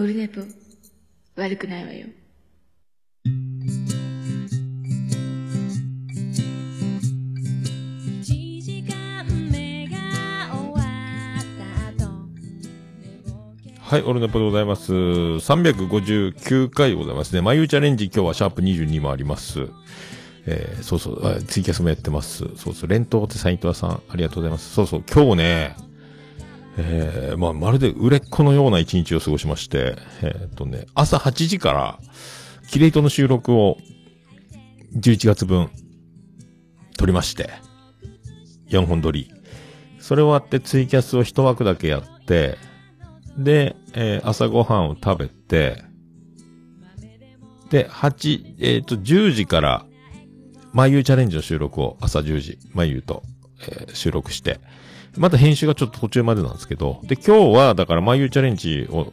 オルネポ、悪くないわよ。はい、オルネポでございます。359回でございますね。眉チャレンジ今日はシャープ22もあります。えー、そうそう、ツイキャスもやってます。そうそう、連投ってサイントラさん、ありがとうございます。そうそう、今日ね、えー、まあ、まるで売れっ子のような一日を過ごしまして、えーっとね、朝8時から、キレイトの収録を、11月分、撮りまして、4本撮り。それ終わってツイキャスを一枠だけやって、で、えー朝ごはんを食べて、で、8、えっ、と、10時から、まゆチャレンジの収録を朝10時、まゆと、えー収録して、また編集がちょっと途中までなんですけど、で、今日は、だから、まゆチャレンジを、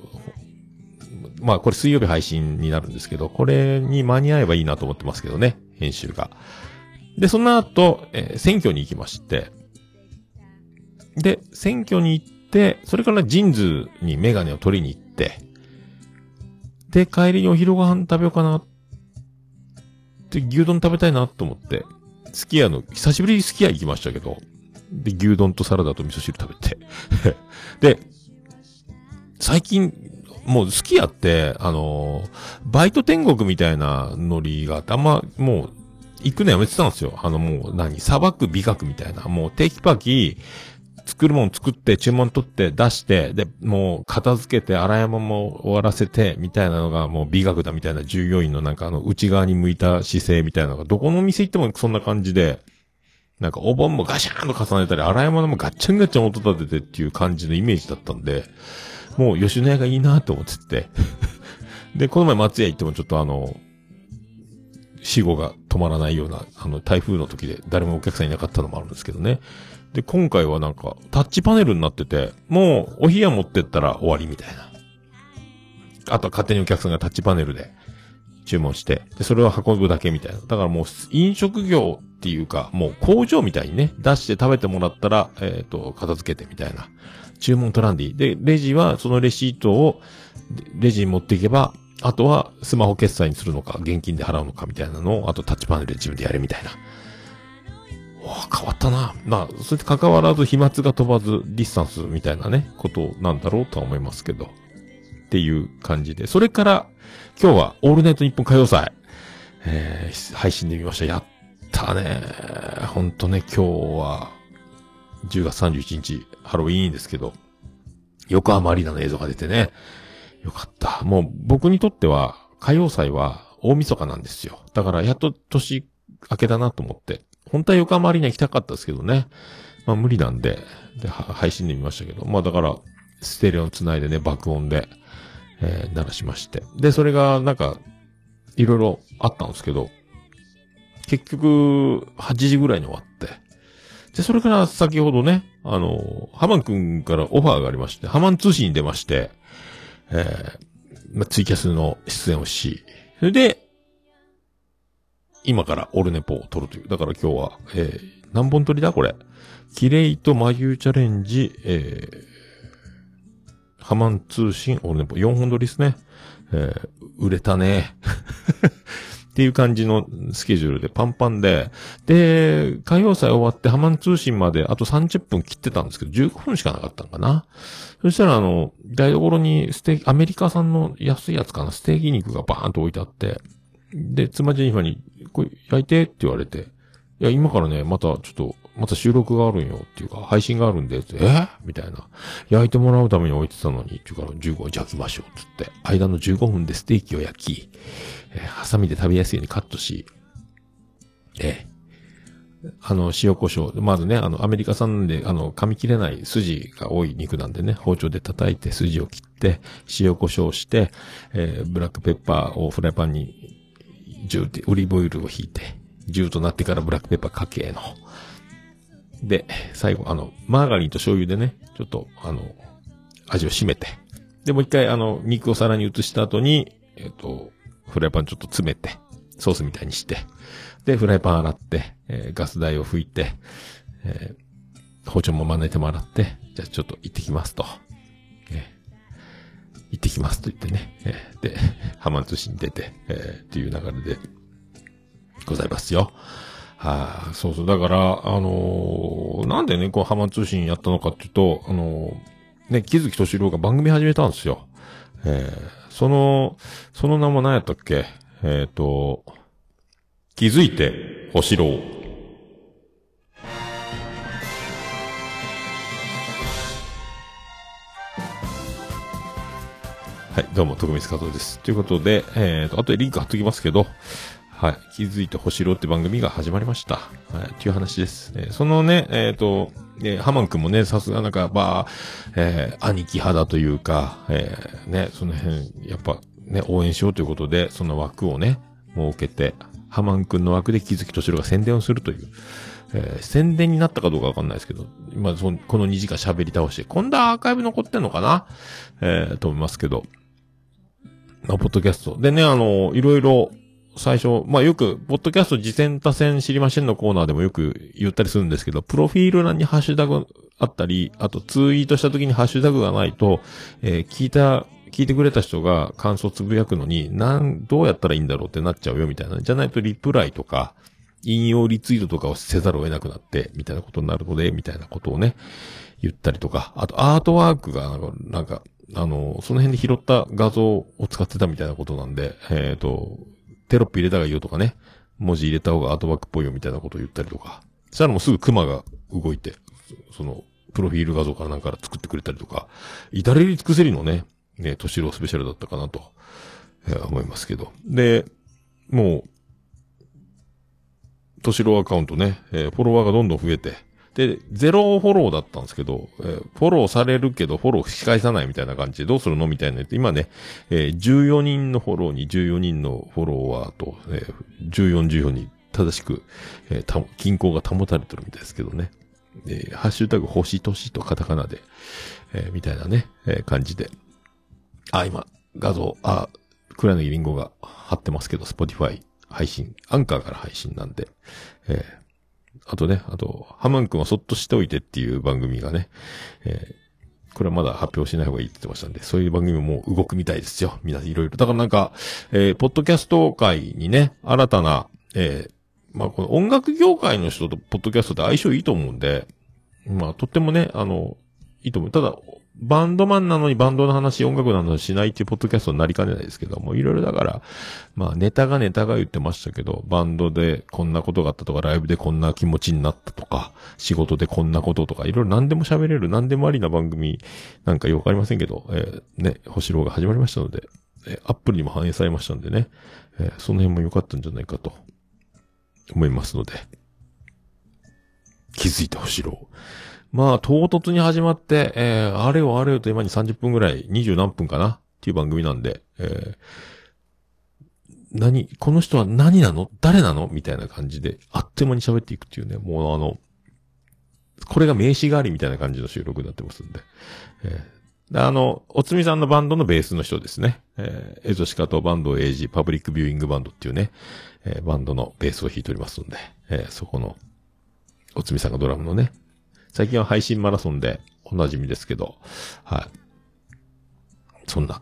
まあ、これ水曜日配信になるんですけど、これに間に合えばいいなと思ってますけどね、編集が。で、その後、えー選挙に行きまして、で、選挙に行って、それからジンズにメガネを取りに行って、で、帰りにお昼ご飯食べようかなって、牛丼食べたいなと思って、すき家の、久しぶりにすき家行きましたけど、で、牛丼とサラダと味噌汁食べて。で、最近、もうすき家って、あのーバイト天国みたいなノリがあって、あんま、もう、行くのやめてたんですよ。あのもう、何、砂漠美学みたいな。もう、テキパキ、作るもん作って、注文取って、出して、で、もう、片付けて、洗い物も終わらせて、みたいなのが、もう美学だみたいな従業員のなんかあの、内側に向いた姿勢みたいなのが、どこの店行ってもそんな感じで、なんかお盆もガシャーンと重ねたり、洗い物もガッチャンガッチャン音立ててっていう感じのイメージだったんで、もう吉野家がいいなと思ってて。で、この前松屋行ってもちょっとあの、死後が止まらないような、あの、台風の時で誰もお客さんいなかったのもあるんですけどね。で、今回はなんか、タッチパネルになってて、もう、お冷や持ってったら終わりみたいな。あとは勝手にお客さんがタッチパネルで注文して、で、それを運ぶだけみたいな。だからもう、飲食業っていうか、もう工場みたいにね、出して食べてもらったら、えっ、と、片付けてみたいな。注文取らんでいい。で、レジはそのレシートを、レジに持っていけば、あとはスマホ決済にするのか、現金で払うのかみたいなのを、あとタッチパネルで自分でやるみたいな。わ、変わったな。まあ、それと関わらず飛沫が飛ばず、ディスタンスみたいなね、ことなんだろうとは思いますけど。っていう感じで。それから、今日はオールナイト日本歌謡祭、えー、配信で見ました。やったね。ほんとね、今日は、10月31日、ハロウィーンですけど、横浜アリーナの映像が出てね、よかった。もう僕にとっては、歌謡祭は大晦日なんですよ。だからやっと年明けだなと思って。本当は横浜アリーナ行きたかったですけどね。まあ無理なんで、で、配信で見ましたけど。まあだから、ステレオに繋いでね、爆音で、えー鳴らしまして。で、それがなんか、いろいろあったんですけど、結局、8時ぐらいに終わって。で、それから先ほどね、あの、ハマン君からオファーがありまして、ハマン通信に出まして、えーまあ、ツイキャスの出演をし、それで、今からオルネポを撮るという。だから今日は、えー何本撮りだ？これ。キレイと眉チャレンジ、えーハマン通信オルネポ4本撮りですね。えー売れたね。っていう感じのスケジュールでパンパンで、で、歌謡祭終わってハマン通信まであと30分切ってたんですけど、15分しかなかったのかな。そしたらあの、台所にステーキ、アメリカ産の安いやつかな、ステーキ肉がバーンと置いてあって、で、妻ジェニファに、これ焼いてって言われて、いや、今からね、またちょっと、また収録があるんよっていうか、配信があるんで、ってえ？みたいな。焼いてもらうために置いてたのに、っていうから15分焼きましょう、つって。間の15分でステーキを焼き、えーハサミで食べやすいようにカットし、えーあの、塩胡椒。まずね、あの、アメリカ産で、あの、噛み切れない筋が多い肉なんでね、包丁で叩いて筋を切って、塩胡椒して、えーブラックペッパーをフライパンに、ジューって、オリーブオイルを引いて、ジューとなってからブラックペッパーかけの。で、最後、あの、マーガリンと醤油でね、ちょっと、あの、味を締めて。で、もう一回、あの、肉を皿に移した後に、えっ、と、フライパンちょっと詰めて、ソースみたいにして、で、フライパン洗って、えーガス台を拭いて、えー包丁も真似ても洗って、じゃあちょっと行ってきますと。え行ってきますと言ってね、えー、で、浜松市に出て、えー、っていう流れで、ございますよ。はあ、そうそう。だから、あのー、なんでね、こう、浜通信やったのかっていうと、あのー、ね、木月敏郎が番組始めたんですよ。え、その、その名も何やったっけ？えっ、ー、と、気づいて、星郎。はい、どうも、徳光加藤です。ということで、えっ、ー、と、あとでリンク貼っときますけど、はい。気づいて星ろって番組が始まりました。はい。っていう話です。えー、そのね、えっ、ー、と、えー、ハマン君もね、さすがなんか、まあ、えー、兄貴派だというか、えー、ね、その辺、やっぱ、ね、応援しようということで、その枠をね、設けて、ハマン君の枠で気づきとしろが宣伝をするという、えー、宣伝になったかどうかわかんないですけど、今、その、この2時間喋り倒して、今度はアーカイブ残ってんのかな？えー、と思いますけど、まあ、ポッドキャスト。でね、あの、いろいろ、最初、まあよく、ポッドキャスト次戦多戦知りませんのコーナーでもよく言ったりするんですけど、プロフィール欄にハッシュタグあったり、あとツイートした時にハッシュタグがないと、えー、聞いた、聞いてくれた人が感想つぶやくのに、なん、どうやったらいいんだろうってなっちゃうよみたいな。じゃないとリプライとか、引用リツイートとかをせざるを得なくなって、みたいなことになるので、みたいなことをね、言ったりとか、あとアートワークが、なんか、あの、その辺で拾った画像を使ってたみたいなことなんで、えっ、ー、と、テロップ入れた方がいいよとかね、文字入れた方がアートワークっぽいよみたいなことを言ったりとか。したらもうすぐクマが動いて、その、プロフィール画像からなんか作ってくれたりとか、至れり尽くせりのね、ね、トシロスペシャルだったかなと、えー、思いますけど。で、もう、トシロアカウントね、えー、フォロワーがどんどん増えて、で、ゼロフォローだったんですけど、えー、フォローされるけどフォローし返さないみたいな感じでどうするのみたいな今ね、えー、14人のフォローに14人のフォロワーと、えー、14、14に正しく、えー、た、均衡が保たれてるみたいですけどね。えー、ハッシュタグ星としとカタカナで、えー、みたいなね、えー、感じで。あ、今、画像、あ、黒柳りんごが貼ってますけど、 Spotify 配信、アンカーから配信なんで、えー、あとね、あと、ハマン君はそっとしておいてっていう番組がね、えー、これはまだ発表しない方がいいって言ってましたんで、そういう番組も動くみたいですよ。皆さんいろいろ。だからなんか、えー、ポッドキャスト界にね、新たな、えー、まあこの音楽業界の人とポッドキャストって相性いいと思うんで、まあとってもね、あの、いいと思う。ただ、バンドマンなのにバンドの話、音楽なの話しないっていうポッドキャストになりかねないですけども、いろいろだから、まあネタがネタが言ってましたけど、バンドでこんなことがあったとか、ライブでこんな気持ちになったとか、仕事でこんなこととか、いろいろ何でも喋れる、何でもありな番組なんかよくわかりませんけど、えー、ね、星郎が始まりましたので、えー、アップルにも反映されましたんでね、えー、その辺も良かったんじゃないかと思いますので、気づいて星郎。まあ、唐突に始まって、えー、あれよあれよと今に30分ぐらい、20何分かなっていう番組なんで、えー、何、この人は何なの？誰なの？みたいな感じで、あっという間に喋っていくっていうね、もうあの、これが名刺代わりみたいな感じの収録になってますんで。えー、あの、おつみさんのバンドのベースの人ですね。えー、エゾシカとバンド AG パブリックビューイングバンドっていうね、えー、バンドのベースを弾いておりますんで、えー、そこの、おつみさんがドラムのね、最近は配信マラソンでおなじみですけど、はい。そんな、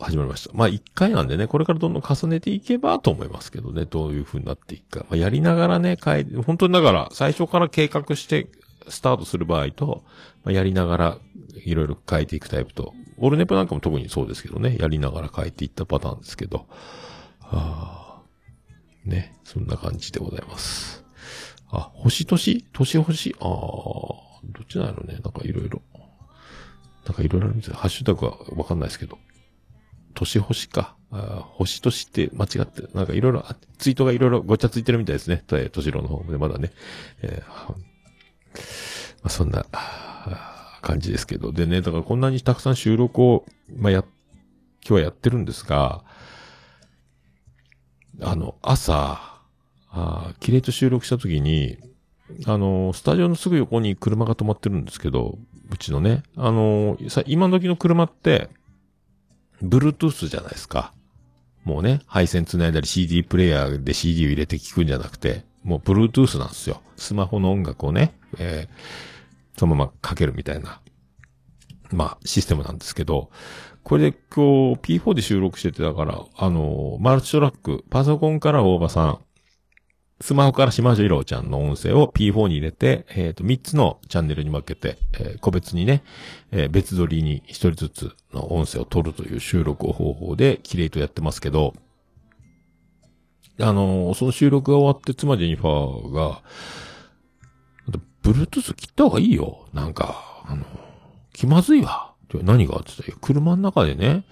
始まりました。まあ一回なんでね、これからどんどん重ねていけばと思いますけどね、どういう風になっていくか。まあ、やりながらね、変え、本当にだから最初から計画してスタートする場合と、まあ、やりながらいろいろ変えていくタイプと、オルネポなんかも特にそうですけどね、やりながら変えていったパターンですけど、はあ、ね、そんな感じでございます。あ、星年年星？ああ、どっちなのね？なんかいろいろ。なんかいろいろあるみたいハッシュタグはわかんないですけど。年星か。あ星年って間違って、なんかいろいろ、ツイートがいろいろごちゃついてるみたいですね。と、としろの方でまだね。えー、まあ、そんな、感じですけど。でね、だからこんなにたくさん収録を、まあ、や、今日はやってるんですが、あの、朝、あキレイと収録した時に、あの、スタジオのすぐ横に車が止まってるんですけど、うちのね、あの、さ、今時の車って、Bluetooth じゃないですか。もうね、配線繋いだり CD プレイヤーで CD を入れて聞くんじゃなくて、もう Bluetooth なんですよ。スマホの音楽をね、えー、そのままかけるみたいな。まあ、システムなんですけど、これで今日 P4 で収録してて、だから、あの、マルチトラック、パソコンから大場さん、スマホから島次郎ちゃんの音声を P4 に入れて、えっ、と、3つのチャンネルに分けて、えー個別にね、えー別撮りに1人ずつの音声を取るという収録方法で、キレイとやってますけど、あのその収録が終わって妻ジェニファーが、ブルートゥース切った方がいいよ。なんか、あの、気まずいわ。何が？って言ったら車の中でね、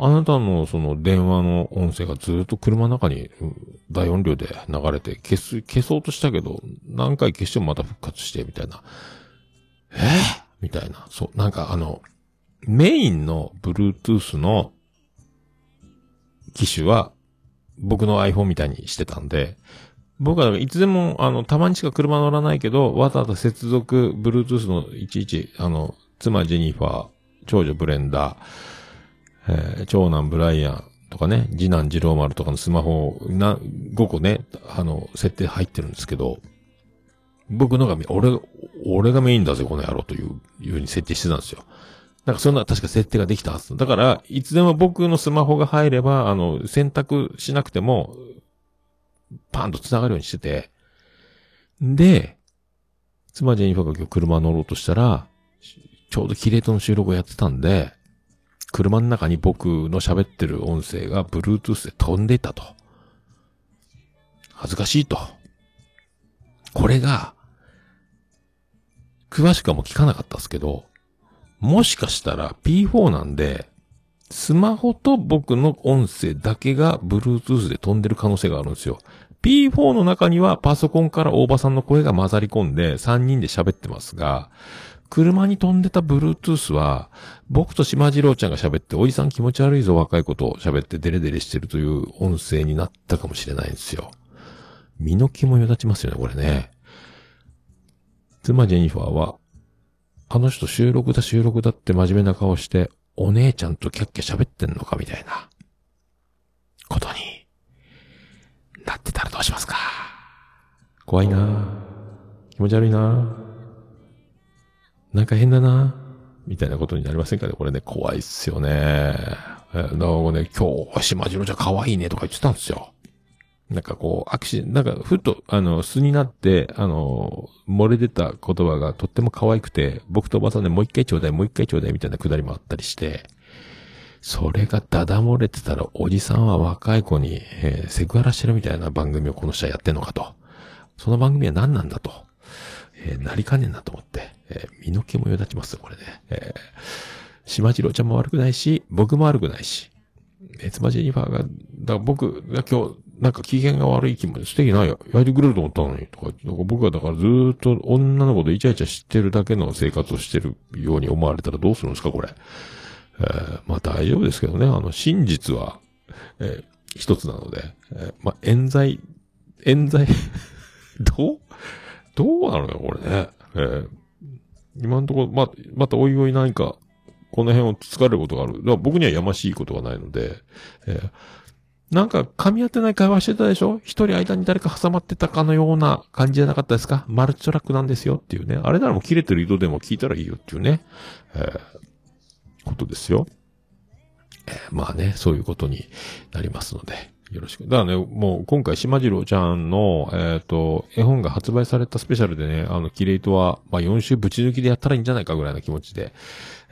あなたのその電話の音声がずっと車の中に大音量で流れて消す、消そうとしたけど、何回消してもまた復活して、みたいな。え？ーみたいな。そう、なんかあの、メインの Bluetooth の機種は僕の iPhone みたいにしてたんで、僕はいつでも、あの、たまにしか車乗らないけど、わざわざ接続、Bluetooth のいちいち、あの、妻ジェニファー、長女ブレンダー、えー長男ブライアンとかね、次男次郎丸とかのスマホ、な、5個ね、あの、設定入ってるんですけど、僕のが、俺、俺がメインだぜ、この野郎という、いう風に設定してたんですよ。なんかそんな確か設定ができたはず。だから、いつでも僕のスマホが入れば、あの、選択しなくても、パンと繋がるようにしてて、で、妻ジェニファーが今日車乗ろうとしたら、ちょうどキレートの収録をやってたんで、車の中に僕の喋ってる音声が Bluetooth で飛んでいたと。恥ずかしいと。これが、詳しくはもう聞かなかったですけど、もしかしたら P4 なんで、スマホと僕の音声だけが Bluetooth で飛んでる可能性があるんですよ。P4 の中にはパソコンから大場さんの声が混ざり込んで3人で喋ってますが、車に飛んでた Bluetooth は、僕と島次郎ちゃんが喋って、おじさん気持ち悪いぞ若い子と喋ってデレデレしてるという音声になったかもしれないんですよ。身の気もよ立ちますよね、これね。妻ジェニファーは、あの人収録だ収録だって真面目な顔して、お姉ちゃんとキャッキャ喋ってんのかみたいな、ことに、なってたらどうしますか？怖いな気持ち悪いななんか変だなみたいなことになりませんかね？これね、怖いっすよね。えーなんかね、今日、島次郎ちゃん可愛いねとか言ってたんですよ。なんかこう、アクシなんか、ふっと、あの、素になって、あの、漏れ出た言葉がとっても可愛くて、僕とおばさんでもう一回ちょうだい、もう一回ちょうだいみたいなくだりもあったりして、それがダダ漏れてたら、おじさんは若い子に、えーセクハラしてるみたいな番組をこの人はやってんのかと。その番組は何なんだと。えーなりかねんなと思って、えー身の毛もよ立ちますよ、これね。えー、島次郎ちゃんも悪くないし、僕も悪くないし。えー、妻ジェニファーが、だから僕が今日、なんか機嫌が悪い気もしてきないよ。やいてくれると思ったのに、とか。か僕はだからずっと女の子とイチャイチャしてるだけの生活をしてるように思われたらどうするんですか、これ。えーまあ大丈夫ですけどね。あの、真実は、えー一つなので、えーまあ冤罪、冤罪、どう？どうなのよ、これね。えー今のところ、ま、またおいおい何か、この辺をつかれることがある。だから僕にはやましいことがないので、えーなんか噛み合ってない会話してたでしょ？一人間に誰か挟まってたかのような感じじゃなかったですか？マルチトラックなんですよっていうね。あれならもう切れてる糸でも聞いたらいいよっていうね。えーことですよ。えーまあね、そういうことになりますので、よろしく。だからね、もう今回、島次郎ちゃんの、えっ、と、絵本が発売されたスペシャルでね、あの、キレイトは、まあ4週ぶち抜きでやったらいいんじゃないかぐらいな気持ちで、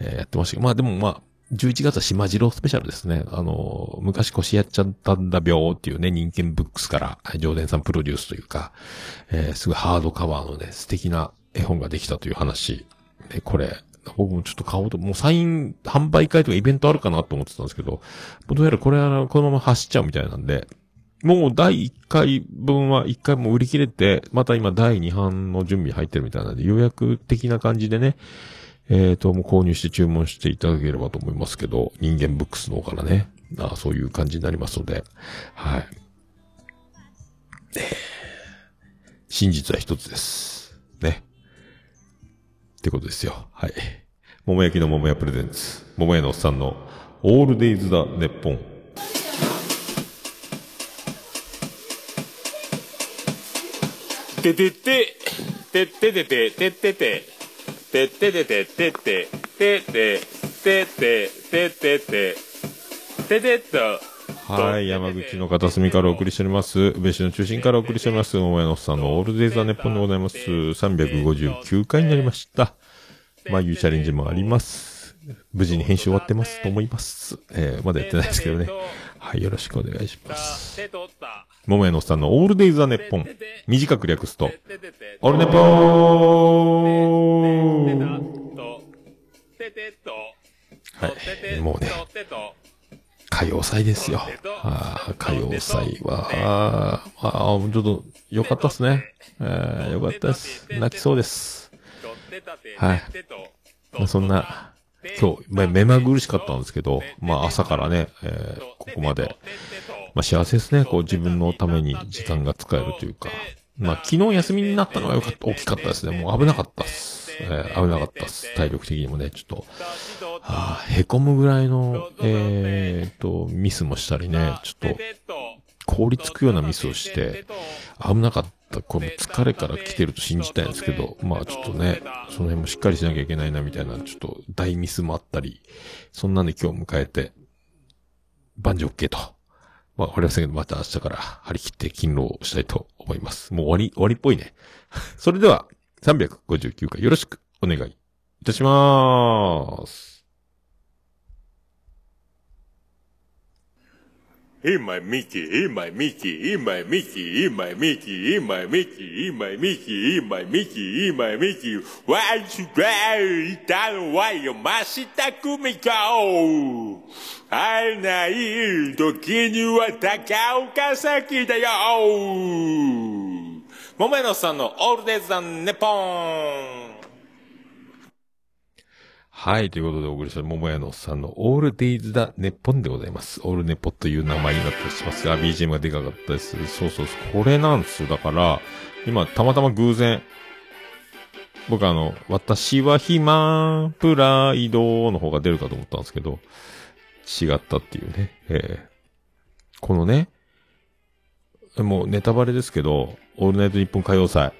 えーやってましたけど、まあでもまあ、11月は島次郎スペシャルですね。あの、昔腰やっちゃったんだ病っていうね、人間ブックスから、上田さんプロデュースというか、えーすごいハードカバーのね、素敵な絵本ができたという話。で、これ、僕もちょっと買おうと、もうサイン販売会とかイベントあるかなと思ってたんですけど、どうやらこれはこのまま走っちゃうみたいなんで、もう第1回分は1回も売り切れて、また今第2版の準備入ってるみたいなんで、予約的な感じでね、えっ、と、もう購入して注文していただければと思いますけど、人間ブックスの方からね、あそういう感じになりますので、はい。真実は一つです。ね。ってことですよ。はい。桃焼きの桃屋プレゼンツ。桃屋のおっさんのオールデイズだ、ネッポン。ててて、てっててて、てってて、てっててて、てって、てて、てててててててっとはい、山口の片隅からお送りしております。宇部市の中心からお送りしております。桃屋のおっさんのオールデイザーネッポンでございます。359回になりました。まあ、いうチャレンジもあります。無事に編集終わってますと思います。えー、まだやってないですけどね。はい、よろしくお願いします。桃屋のおっさんのオールデイザーネッポン。短く略すと、オールネポーとててとはい、もうね、歌謡祭ですよ。ああ、歌謡祭は、ああ、ちょっと、よかったっすね。えー、よかったです。泣きそうです。はいま、そんな、今日、目まぐるしかったんですけど、まあ、朝からね、えー、ここまで、まあ、幸せですね。こう、自分のために時間が使えるというか、まあ、昨日休みになったのがよかった、大きかったですね。もう危なかったっす。えー、危なかったっす。体力的にもね、ちょっと、あーへこむぐらいの、えー、と、ミスもしたりね、ちょっと、凍りつくようなミスをして、危なかった。これも疲れから来てると信じたいんですけど、まあちょっとね、その辺もしっかりしなきゃいけないなみたいな、ちょっと大ミスもあったり、そんなんで今日迎えて、万事 OK と。まあ、これはせんけど、また明日から張り切って勤労したいと思います。もう終わり、終わりっぽいね。それでは、359回よろしくお願いいたします。In my Mickey, in my Mickey, in my Mickey, in my Mickey, in my Mickey, in my Mickey, in my Mickey, in my Mickey. Why you go? いたのはよ、ましたくみこ。会えない時には高岡崎だよ。桃屋のさんのオールデイズ・ザ・ネポン。はい。ということでお送りした桃屋のおっさんのオールデイズだネッポンでございます。オールネポという名前になったりしますが、BGM がでかかったです。そうそうそう。これなんですよ。だから、今、たまたま偶然、僕あの、私は暇、プライドの方が出るかと思ったんですけど、違ったっていうね。えーこのね、もうネタバレですけど、オールナイト日本歌謡祭、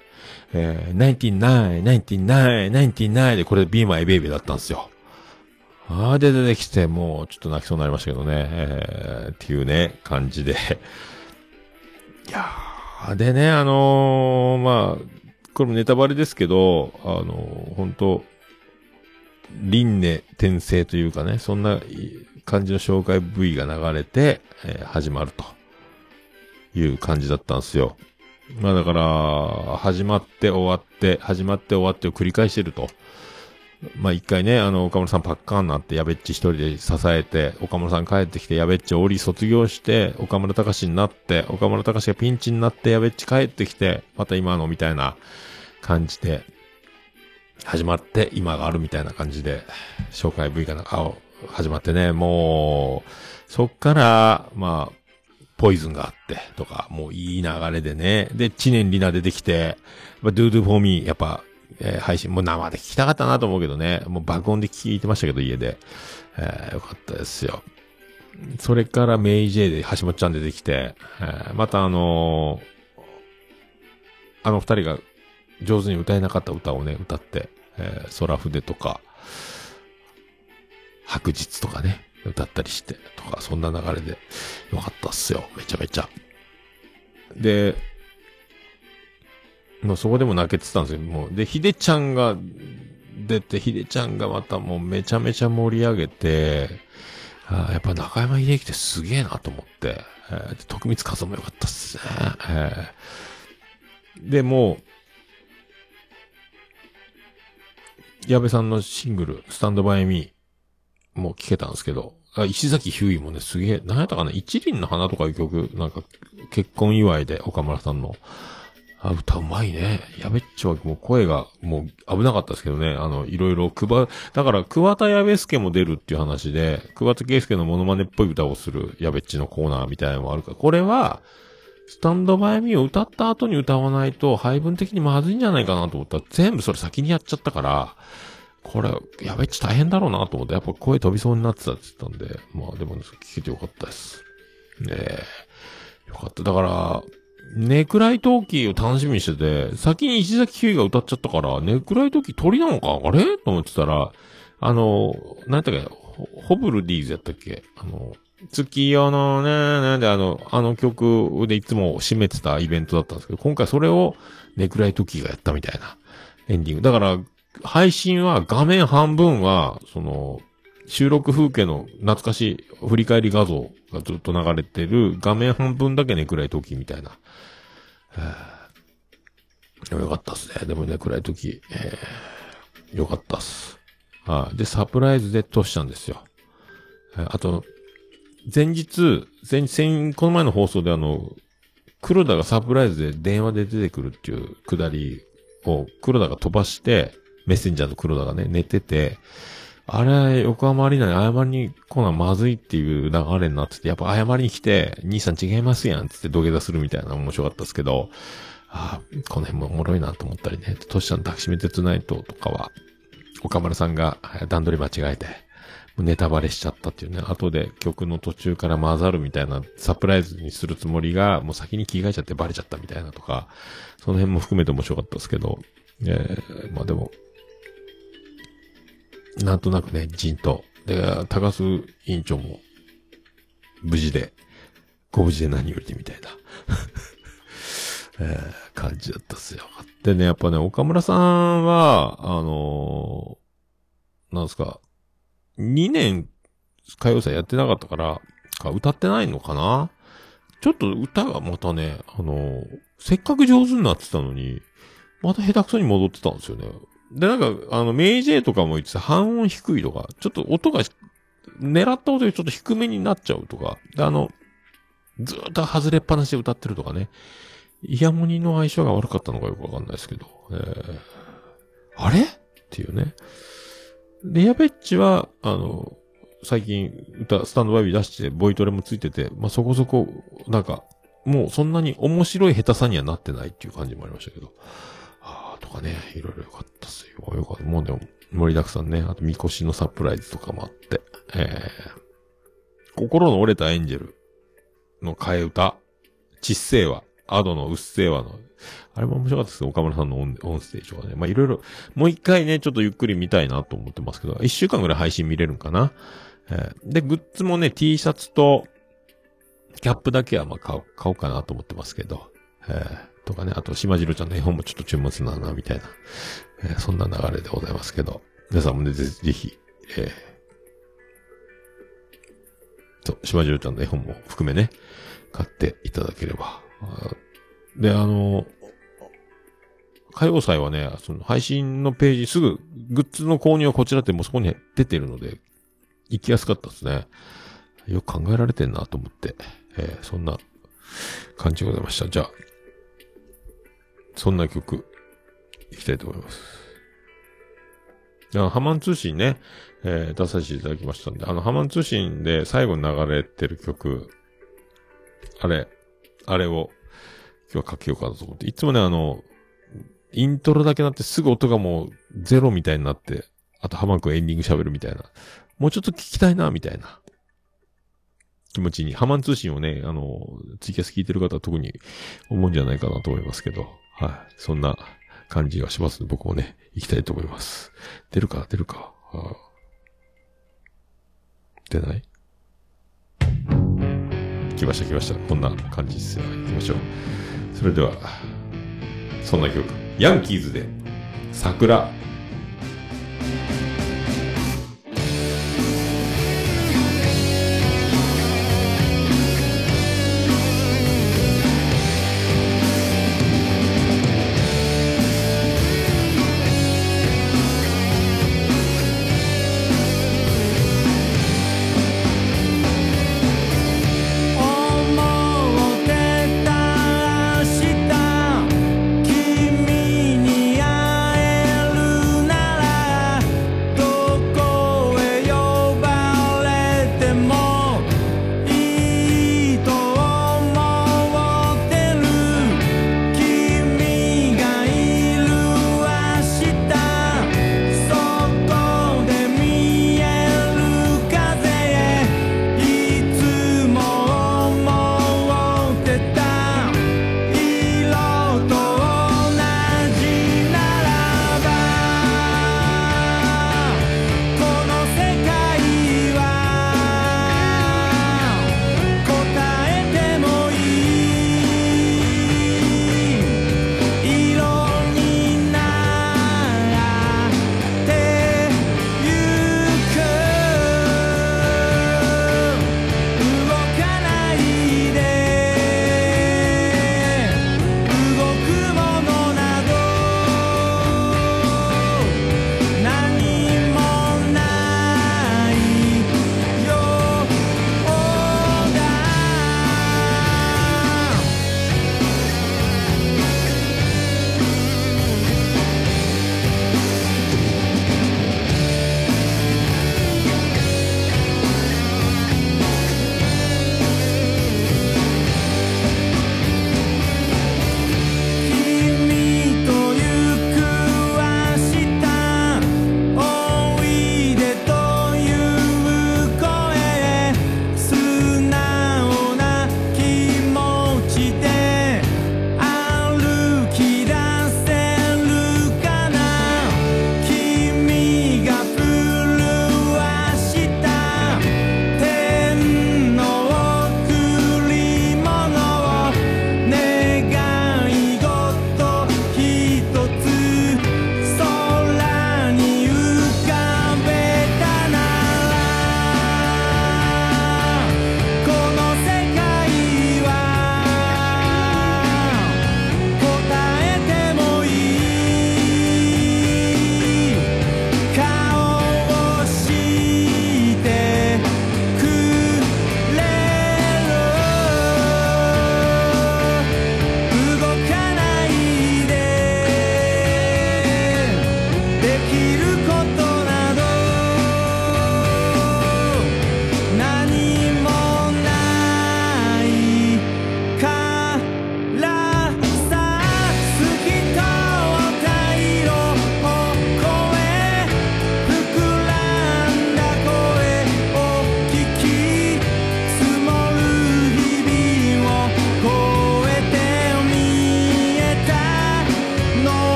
えー、99、99、99でこれ Be My Baby だったんですよ。あーで出てきて、もうちょっと泣きそうになりましたけどね、えー、っていうね、感じで。いやー、でね、あのーまあ、これもネタバレですけど、あのー本当輪廻転生というかね、そんな感じの紹介 V が流れて、えー始まるという感じだったんですよ。まあだから、始まって終わって、始まって終わってを繰り返してると。まあ一回ね、あの、岡村さんパッカーンになって、やべっち一人で支えて、岡村さん帰ってきて、やべっち降り卒業して、岡村隆史になって、岡村隆史がピンチになって、やべっち帰ってきて、また今のみたいな感じで、始まって、今があるみたいな感じで、紹介 V がな、あ、始まってね、もう、そっから、まあ、ポイズンがあって、とか、もういい流れでね。で、知念里奈出てきて、まあ、do do for me、やっぱ、えー配信、もう生で聞きたかったなと思うけどね。もう爆音で聞いてましたけど、家で。えーよかったですよ。それからメイジェイで橋本ちゃん出てきて、えーまたあのーあの二人が上手に歌えなかった歌をね、歌って、えー空筆とか、白日とかね、歌ったりして、とか、そんな流れで、よかったっすよ。めちゃめちゃ。で、もうそこでも泣けてたんですよ。もう、で、ひでちゃんが出て、ひでちゃんがまたもうめちゃめちゃ盛り上げて、あやっぱ中山秀樹ってすげえなと思って、えーで徳光和夫もよかったっすね。えーで、もう、矢部さんのシングル、スタンドバイミー、もう聴けたんですけど、石崎ひゅーいもね、すげえ、なんやったかな、一輪の花とかいう曲、なんか、結婚祝いで、岡村さんの。あ、歌うまいね。やべっちはもう声が、もう危なかったですけどね。あの、いろいろ、くば、だから、桑田矢部助も出るっていう話で、桑田圭介のモノマネっぽい歌をするやべっちのコーナーみたいなのもあるから、これは、スタンドバイミーを歌った後に歌わないと配分的にまずいんじゃないかなと思ったら、全部それ先にやっちゃったから、これ、やべっち大変だろうなと思って、やっぱ声飛びそうになってたって言ったんで、まあでも、聞けてよかったです。ねえ。よかった。だから、ネクライトーキーを楽しみにしてて、先に石崎ひゅが歌っちゃったから、ネクライトーキー鳥なのか？あれ？と思ってたら、あの、なんだっけ、ホホブルディーズやったっけ？あの、月夜のね、なんであの、あの曲でいつも締めてたイベントだったんですけど、今回それをネクライトーキーがやったみたいなエンディング。だから、配信は画面半分は、その、収録風景の懐かしい振り返り画像がずっと流れてる画面半分だけネクライトキーみたいな。よかったっすね。でもネクライトキー、えー、よかったっす。はい。で、サプライズでトシちゃんですよ。あと、前日、前、先、この前の放送であの、黒田がサプライズで電話で出てくるっていうくだりを黒田が飛ばして、メッセンジャーの黒田がね、寝てて、あれ、横浜アリーナに謝りに来なまずいっていう流れになってて、やっぱ謝りに来て、兄さん違いますやんつって土下座するみたいな面白かったですけど、ああ、この辺もおもろいなと思ったりね、トシちゃん抱きしめてつないととかは、岡村さんが段取り間違えて、ネタバレしちゃったっていうね、後で曲の途中から混ざるみたいなサプライズにするつもりが、もう先に着替えちゃってバレちゃったみたいなとか、その辺も含めて面白かったですけど、えー、まあでも、なんとなくね、じんと。で、高須委員長も、無事で、ご無事で何よりでみたいな、えー感じだったっすよ。でね、やっぱね、岡村さんは、あのーなんすか、2年、歌謡祭やってなかったから、か歌ってないのかな？ちょっと歌がまたね、あのーせっかく上手になってたのに、また下手くそに戻ってたんですよね。で、なんか、あの、メイジェイとかも言ってた半音低いとか、ちょっと音が、狙った音よりちょっと低めになっちゃうとか、で、あの、ずーっと外れっぱなしで歌ってるとかね。イヤモニの相性が悪かったのかよくわかんないですけど。えー、あれ？っていうね。で、ヤベッチは、あの、最近歌、スタンドバイビー出して、ボイトレもついてて、まあ、そこそこ、なんか、もうそんなに面白い下手さにはなってないっていう感じもありましたけど。とかね、いろいろよかったっすよ。よかった。もうでも、盛りだくさんね。あと、みこしのサプライズとかもあって。えー、心の折れたエンジェルの替え歌。ちっせーわ。アドのうっせーわの。あれも面白かったですよ。岡村さんのオンオンステージはね。まあ、いろいろ、もう一回ね、ちょっとゆっくり見たいなと思ってますけど、一週間ぐらい配信見れるんかな？えーで、グッズもね、T シャツと、キャップだけはまあ買おう、買おうかなと思ってますけど、えーとかね、あと、島次郎ちゃんの絵本もちょっと注目なんだな、みたいな、えーそんな流れでございますけど、皆さんもね、ぜぜひ、えー、と、島次郎ちゃんの絵本も含めね、買っていただければ。で、あの、歌謡祭はね、その配信のページすぐ、グッズの購入はこちらってもうそこに出てるので、行きやすかったですね。よく考えられてんなと思って、えーそんな感じでございました。じゃあ、そんな曲、いきたいと思います。あの、ハマン通信ね、えー出させていただきましたんで、あの、ハマン通信で最後に流れてる曲、あれ、あれを、今日はかけようかなと思って、いつもね、あの、イントロだけなってすぐ音がもうゼロみたいになって、あとハマン君エンディング喋るみたいな。もうちょっと聞きたいな、みたいな。気持ちに、ハマン通信をね、あの、ツイキャス聞いてる方は特に思うんじゃないかなと思いますけど、はい。そんな感じがしますので、僕もね、行きたいと思います。出るか、出るか？はあ出ない？来ました、来ました。こんな感じですよ。行きましょう。それでは、そんな曲。ヤンキーズで、桜。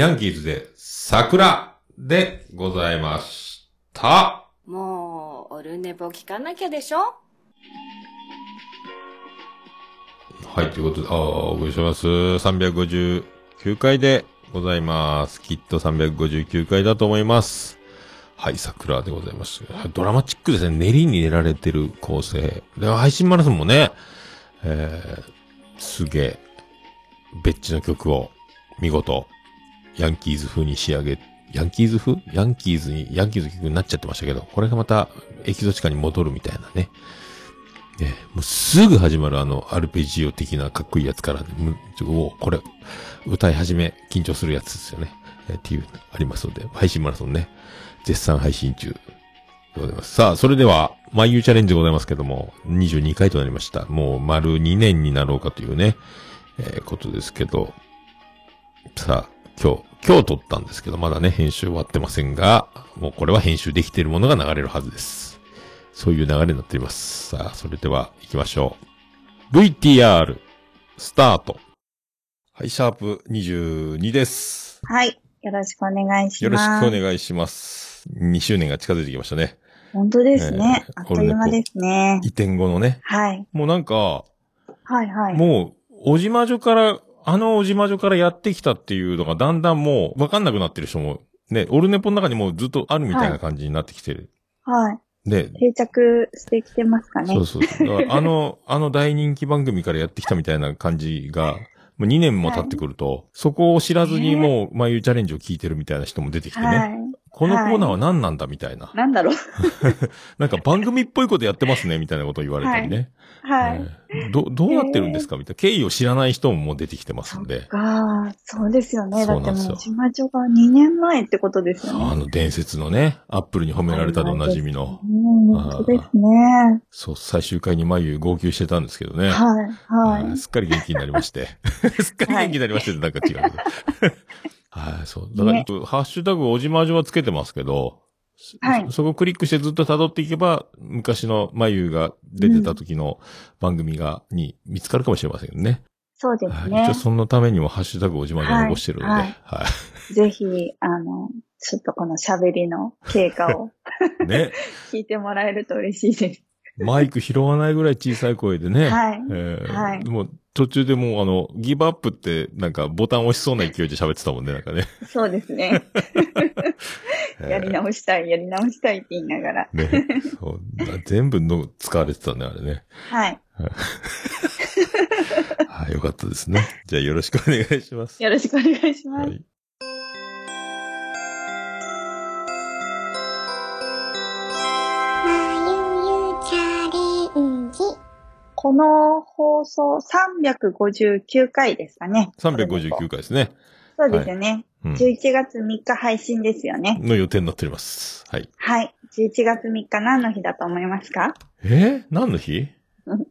ヤンキーズで桜でございました。もう、オルネポ聞かなきゃでしょ？はい、ということで、ああ、お送りします。359回でございます。きっと359回だと思います。はい、桜でございます。ドラマチックですね。練りに練られてる構成。で、配信マラソンもね、えー、すげえ、ベッチの曲を見事、ヤンキーズ風に仕上げ、ヤンキーズ風？ヤンキーズに、ヤンキーズ曲になっちゃってましたけど、これがまたエキゾチカに戻るみたいなね。ね、もうすぐ始まるあの、アルペジオ的なかっこいいやつから、ね、むちょおこれ、歌い始め、緊張するやつですよね。えっていう、ありますので、配信マラソンね、絶賛配信中ございます。さあ、それでは、毎夕チャレンジでございますけども、22回となりました。もう丸2年になろうかというね、えーことですけど、さあ、今日、今日撮ったんですけど、まだね、編集終わってませんが、もうこれは編集できているものが流れるはずです。そういう流れになっています。さあ、それでは行きましょう。VTR、スタート。はい、シャープ22です。はい。よろしくお願いしよろします。くお願いします。2周年が近づいてきましたね。本当ですね。えーあっという間ですね。移転後のね。はい。もうなんか、はいはい。もう、おじまじょから、あのおじまじょからやってきたっていうのがだんだんもうわかんなくなってる人も、ね、オルネポの中にもずっとあるみたいな感じになってきてる。はい。で、定着してきてますかね。そうそうそう。だから あの、あの大人気番組からやってきたみたいな感じが、もう2年も経ってくると、そこを知らずにもう、眉チャレンジを聞いてるみたいな人も出てきてね。はい。このコーナーは何なんだみたいな。なんだろう。なんか番組っぽいことやってますねみたいなことを言われたりね。はい。えーど、どうなってるんですか？みたいな。経緯を知らない人ももう出てきてますんで。が、そうですよね。だってもう、ちまちょが2年前ってことですよね。あの伝説のね、アップルに褒められたでおなじみの。うん、本当ですね。そう、最終回に眉号泣してたんですけどね。はい。はい。すっかり元気になりまして。すっかり元気になりましてなんか違う。はい、そう。だから、ねハッシュタグおじまじょはつけてますけど、はいそそこクリックしてずっと辿っていけば、昔の眉が出てた時の番組が、に見つかるかもしれませんよね。そうですはい、ね一応。そのためにもハッシュタグおじまじょを残してるので、ははいい。はいぜひ、あの、ちょっとこの喋りの経過を ね。聞いてもらえると嬉しいです。マイク拾わないぐらい小さい声でね。はいえーはいもう途中でもうあの、ギブアップってなんかボタン押しそうな勢いで喋ってたもんね、なんかね。そうですね。えーやり直したい、やり直したいって言いながら。ね。そう全部の使われてたね、あれね。はい。はい、よかったですね。じゃあよろしくお願いします。よろしくお願いします。はい。この放送359回ですかね。359回ですね。そうですよね。うん。11月3日配信ですよね。の予定になっております。はい。はい。11月3日何の日だと思いますか？え？ー何の日？う ん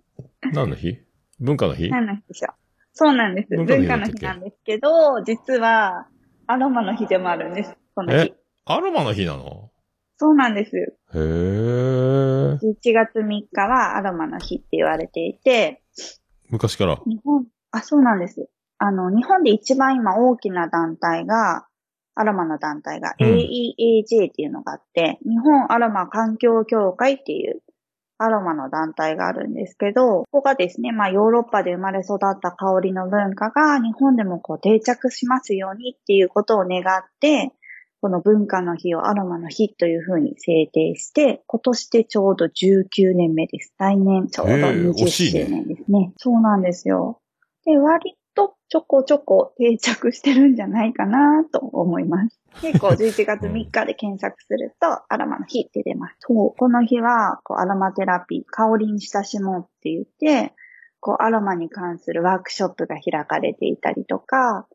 何の日？文化の日？何の日でしょうそうなんです。文文化の日なんですけど、実はアロマの日でもあるんです。この日え？アロマの日なの？そうなんです。へー。11月3日はアロマの日って言われていて、昔から？日本、あ、そうなんです。あの、日本で一番今大きな団体が、アロマの団体がうん AEAJ っていうのがあって、日本アロマ環境協会っていうアロマの団体があるんですけど、ここがですね、まあヨーロッパで生まれ育った香りの文化が日本でもこう定着しますようにっていうことを願って、この文化の日をアロマの日というふうに制定して、今年でちょうど19年目です。来年ちょうどへえ20惜しいね周年ですね。そうなんですよ。で、割とちょこちょこ定着してるんじゃないかなと思います。結構11月3日で検索すると、アロマの日って出ます。そう、この日は、こう、アロマテラピー、香りに親しもうって言って、こう、アロマに関するワークショップが開かれていたりとか、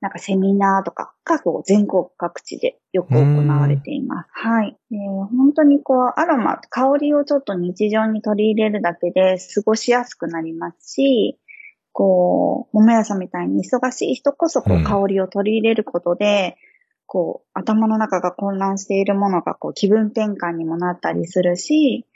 なんかセミナーとかがこう全国各地でよく行われています。はい。で本当にこう、アロマ、香りをちょっと日常に取り入れるだけで過ごしやすくなりますし、こう、桃屋さんみたいに忙しい人こそこうんう香りを取り入れることで、こう、頭の中が混乱しているものがこう気分転換にもなったりするし、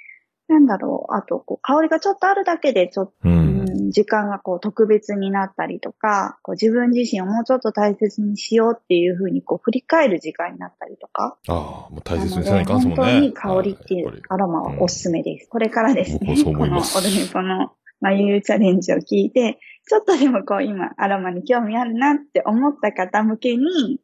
なんだろう、あと、こう、香りがちょっとあるだけで、ちょっとう。うんん時間がこう特別になったりとか、こう自分自身をもうちょっと大切にしようっていうふうにこう振り返る時間になったりとか。ああ、もう大切にせないかんすもんね。本当に香りっていうアロマはおすすめです。これからですね、僕もそう このオルネポの眉チャレンジを聞いて、ちょっとでもこう今アロマに興味あるなって思った方向けに、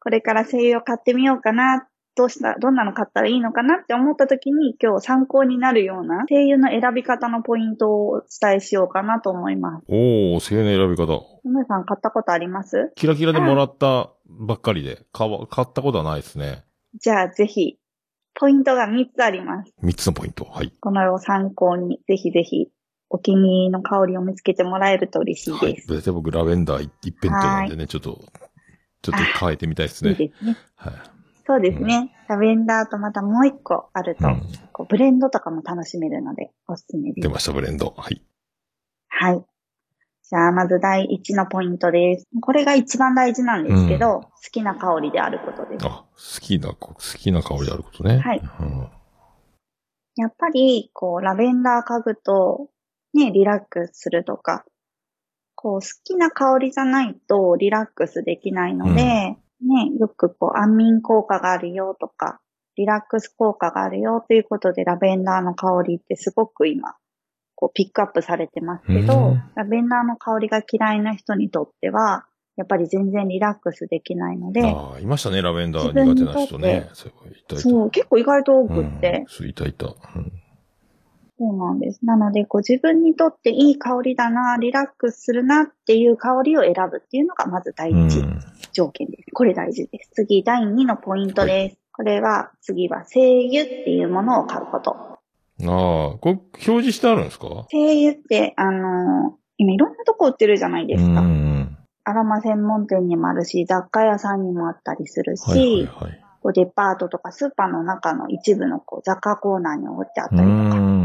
これから精油を買ってみようかな、どうした、どんなの買ったらいいのかなって思った時に今日参考になるような精油の選び方のポイントをお伝えしようかなと思います。おー、性の選び方。皆さん買ったことあります？キラキラでもらったばっかりで、買わ買ったことはないですね。じゃあぜひ、ポイントが3つあります。3つのポイント。はい。このを参考に、ぜひぜひ、お気に入りの香りを見つけてもらえると嬉しいはいで。す。大体僕ラベンダー一辺倒なんでね、ちょっと、ちょっと変えてみたいですね。いいですね。はい。そうですね。ラベンダーとまたもう一個あると、うんこうブレンドとかも楽しめるので、おすすめです。出ました、ブレンド。はい。はい。じゃあ、まず第一のポイントです。これが一番大事なんですけど、うん好きな香りであることです。あ、好きな、好きな香りであることね。はいうんやっぱり、こう、ラベンダー嗅ぐと、ね、リラックスするとか、こう、好きな香りじゃないとリラックスできないので、うんね、よくこう、安眠効果があるよとか、リラックス効果があるよということで、ラベンダーの香りってすごく今、こう、ピックアップされてますけど、うん。ラベンダーの香りが嫌いな人にとっては、やっぱり全然リラックスできないので、ああ、いましたね、ラベンダー苦手な人ね。そう結構意外と多くって、うん、そういたいた。うんそうなんです。なので、こう自分にとっていい香りだな、リラックスするなっていう香りを選ぶっていうのがまず第一うん条件です。これ大事です。次、第二のポイントです。これは、次は精油っていうものを買うこと。ああ、これ表示してあるんですか？精油って、あのー今いろんなとこ売ってるじゃないですか。うん。アロマ専門店にもあるし、雑貨屋さんにもあったりするし、はいはいはい。こうデパートとかスーパーの中の一部のこう雑貨コーナーに置いてあったうりとか、ん。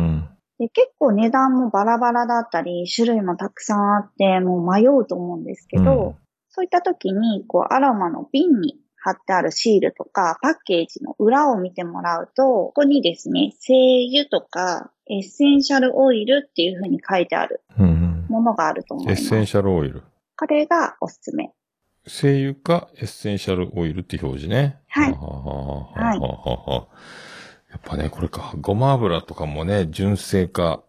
で結構値段もバラバラだったり、種類もたくさんあって、もう迷うと思うんですけど、うんそういった時に、こう、アロマの瓶に貼ってあるシールとか、パッケージの裏を見てもらうと、ここにですね、精油とか、エッセンシャルオイルっていう風に書いてあるうん。ものがあると思います。エッセンシャルオイル。これがおすすめ。精油かエッセンシャルオイルって表示ね。はいははははははやっぱね、これか。ごま油とかもね、純正か、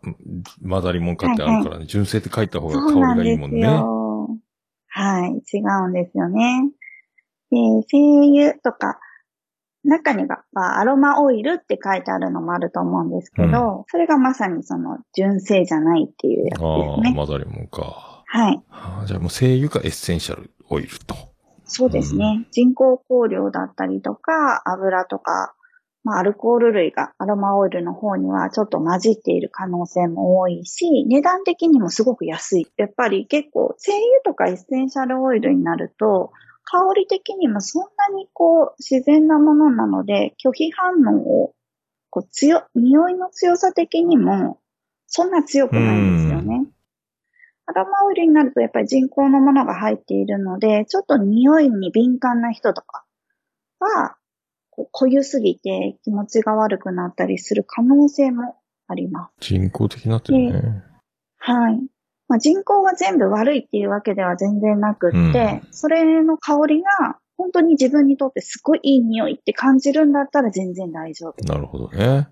混ざりもんかってあるからね、純正って書いた方が香りがいいもんね。よ。はい、違うんですよね。で、精油とか、中には、まあアロマオイルって書いてあるのもあると思うんですけど、それがまさにその純正じゃないっていうやつああ、ですね。混ざりもんか。はい。ああじゃあもう精油かエッセンシャルオイルと。そうですね。人工香料だったりとか、油とか、まあ、アルコール類がアロマオイルの方にはちょっと混じっている可能性も多いし、値段的にもすごく安い。やっぱり結構、精油とかエッセンシャルオイルになると、香り的にもそんなにこう、自然なものなので、拒否反応を、こう、強、匂いの強さ的にも、そんな強くないんですよね。アロマオイルになるとやっぱり人工のものが入っているので、ちょっと匂いに敏感な人とかは、濃ゆすぎて気持ちが悪くなったりする可能性もあります。人工的になってるね。はい。まあ、人工が全部悪いっていうわけでは全然なくって、それの香りが本当に自分にとってすごいいい匂いって感じるんだったら全然大丈夫。なるほどね。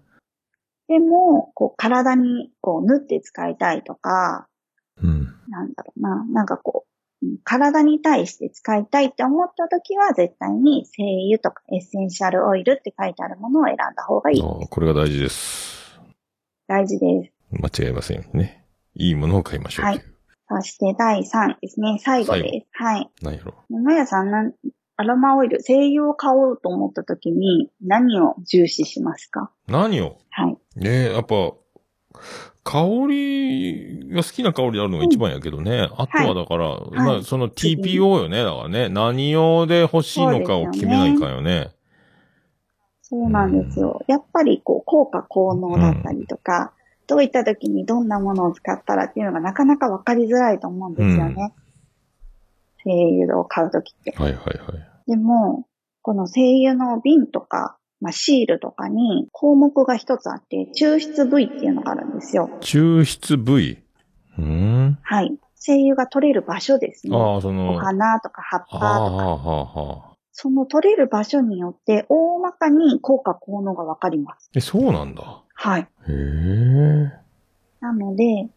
でも、こう体にこう縫って使いたいとか、うん。なんだろうな、なんかこう、うん体に対して使いたいって思った時は絶対に精油とかエッセンシャルオイルって書いてあるものを選んだ方がいい。ああこれが大事です。大事です。間違いませんよね。いいものを買いましょうという。そして第3ですね。最後です。はい。何やろ。まやさんなん、アロマオイル、精油を買おうと思った時に何を重視しますか何をはい。ねえ、やっぱ、香りが好きな香りであるのが一番やけどね。あとはだから、まあその TPO よね。だからね。何用で欲しいのかを決めないかんよね。そうなんですよ。やっぱりこう、効果効能だったりとか、どういった時にどんなものを使ったらっていうのがなかなかわかりづらいと思うんですよね。精油を買う時って。はいはいはい。でも、この精油の瓶とか、まあ、シールとかに項目が一つあって、抽出部位っていうのがあるんですよ。抽出部位？うーん？はい。精油が取れる場所ですね。ああ、そおの、花とか葉っぱはあ、とか、はあ、はあ、はあ。その取れる場所によって大まかに効果効能がわかります。え、そうなんだ。はい。へえ。なので、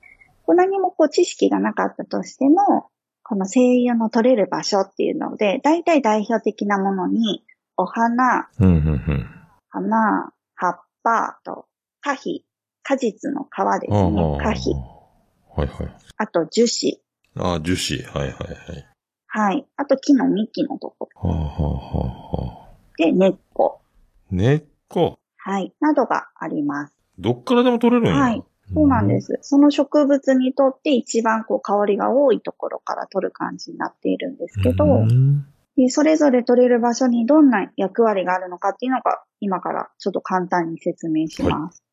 何もこう知識がなかったとしても、この精油の取れる場所っていうので、大体代表的なものに、お花、うん、うん、うん。花、葉っぱと、果皮、果実の皮ですね。果皮。はいはい。あと樹脂。ああ、樹脂。はいはいはい。はい。あと木の幹のところ。はあ、はあ、はあ、はあ。で、根っこ。根っこ。はい。などがあります。どっからでも取れるんや。はい。そうなんです。その植物にとって一番こう香りが多いところから取る感じになっているんですけど、うんでそれぞれ取れる場所にどんな役割があるのかっていうのが今からちょっと簡単に説明します。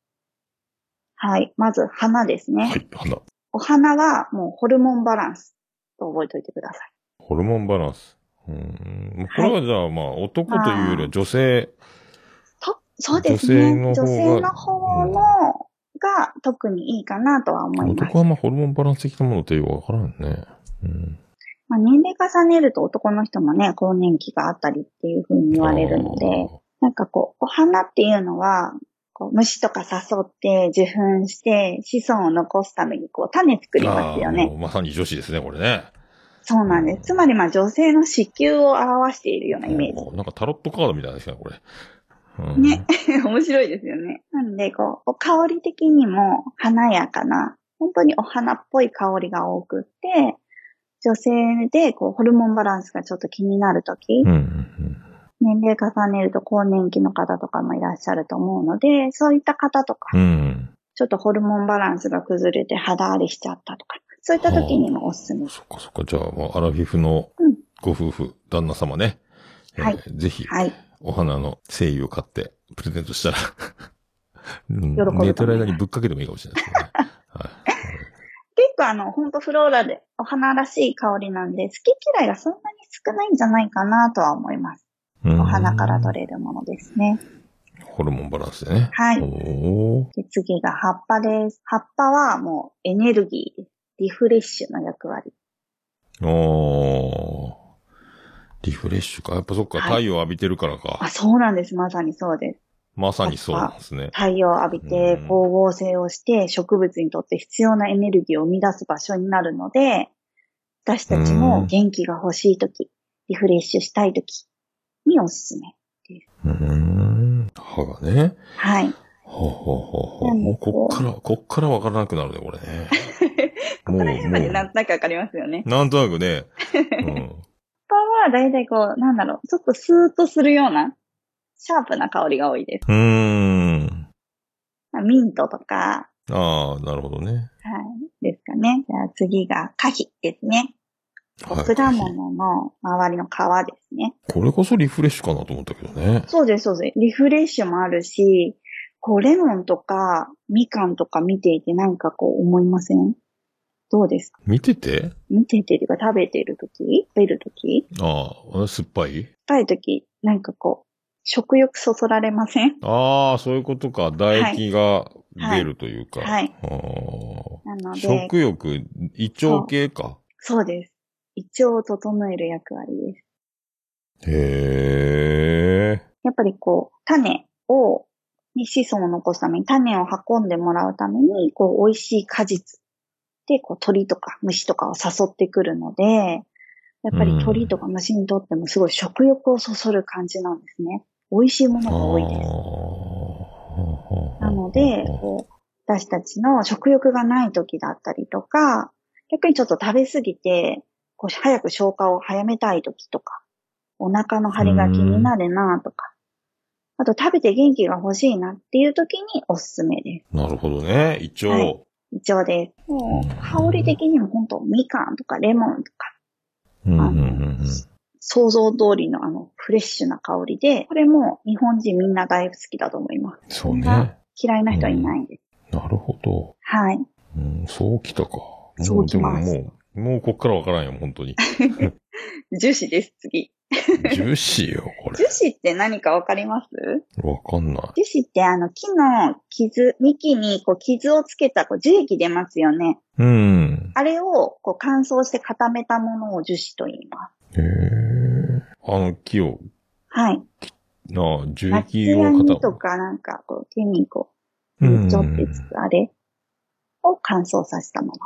はい。まず花ですね。はい、花。お花はもうホルモンバランスと覚えておいてください。ホルモンバランス。うん。これはじゃあ、まあ、男というよりは女性。と、そうですね。女性の方が女性の方のが特にいいかなとは思います男。はまあ、ホルモンバランス的なものってよくわからんね。うん。まあ、年齢重ねると男の人もね、更年期があったりっていうふうに言われるので、なんかこう、お花っていうのは、こう虫とか誘って受粉して子孫を残すためにこう種作りますよね。まさに女子ですね、これね。そうなんです。つまりまあ女性の子宮を表しているようなイメージ。なんかタロットカードみたいですね、これ。うんね。面白いですよね。なんで、こう、お香り的にも華やかな、本当にお花っぽい香りが多くって、女性で、こう、ホルモンバランスがちょっと気になるとき、うんうんうん。年齢重ねると更年期の方とかもいらっしゃると思うので、そういった方とか、うん。ちょっとホルモンバランスが崩れて肌荒れしちゃったとか、そういった時にもおすすめです。そっかそっか。じゃあ、もうアラフィフのうんご夫婦、旦那様ね。えーはいぜひ、はい。お花の精油を買って、プレゼントしたら、うん喜ぶと思います寝てる間にぶっかけてもいいかもしれないですね。はい。結構あの、ほんとフローラル、お花らしい香りなんで、好き嫌いがそんなに少ないんじゃないかなとは思います。うんお花から取れるものですね。ホルモンバランスでね。はいで次が葉っぱです。葉っぱはもうエネルギー。リフレッシュの役割。おーリフレッシュか。やっぱそっか、はい太陽浴びてるからか。あ、そうなんです。まさにそうです。まさにそうですね。太陽を浴びてうん光合成をして植物にとって必要なエネルギーを生み出す場所になるので、私たちも元気が欲しいとき、リフレッシュしたいときにおすすめです。うーん。歯がね。はい。ほうほうほうほう。もうこっから、こっからわからなくなるね、これね。ここら辺までなんとなくわかりますよね。なんとなくね。うん。他はだいたいこう、なんだろう、ちょっとスーッとするような、シャープな香りが多いです。うーん。まあミントとか、ああ、なるほどね。はい、ですかね。じゃあ次が可否ですね。はい果物の周りの皮ですね。これこそリフレッシュかなと思ったけどね。そうです、そうです。リフレッシュもあるし、こう、レモンとか、みかんとか見ていてなんかこう思いません？どうですか？見てて？見ててというか食べてるとき食べるときああ、酸っぱい？食べるとき、なんかこう、食欲そそられません？ああ、そういうことか。唾液が出るというか。はいあなので、ー食欲、胃腸系か。そうです。胃腸を整える役割です。へえ。やっぱりこう、種を、に子孫を残すために、種を運んでもらうために、こう、美味しい果実で、こう、鳥とか虫とかを誘ってくるので、やっぱり鳥とか虫にとってもすごい食欲をそそる感じなんですね。美味しいものが多いです。なので、こう、私たちの食欲がない時だったりとか、逆にちょっと食べ過ぎて、こう早く消化を早めたい時とか、お腹の張りが気になるなとか、あと食べて元気が欲しいなっていう時におすすめです。なるほどね。胃腸。はい胃腸です。もう香り的にも本当みかんとかレモンとか、うんうんうんうん想像通りのあのフレッシュな香りで、これも日本人みんな大好きだと思います。そうね。嫌いな人はいないです。なるほど。はい。うん、そうきたか。そうきますもうでももう、こっからわからんよ、本当に。樹脂です、次。ジューシーよ、こ樹脂って何かわかります？れ。わかんない。樹脂ってあの木の傷、幹にこう傷をつけたこう樹液出ますよね。うん。あれをこう乾燥して固めたものを樹脂と言います。へえ。あの木を、はい。なあ、樹松液を固とかなんかこう手にこう、うんちょってつくあれを乾燥させたもの。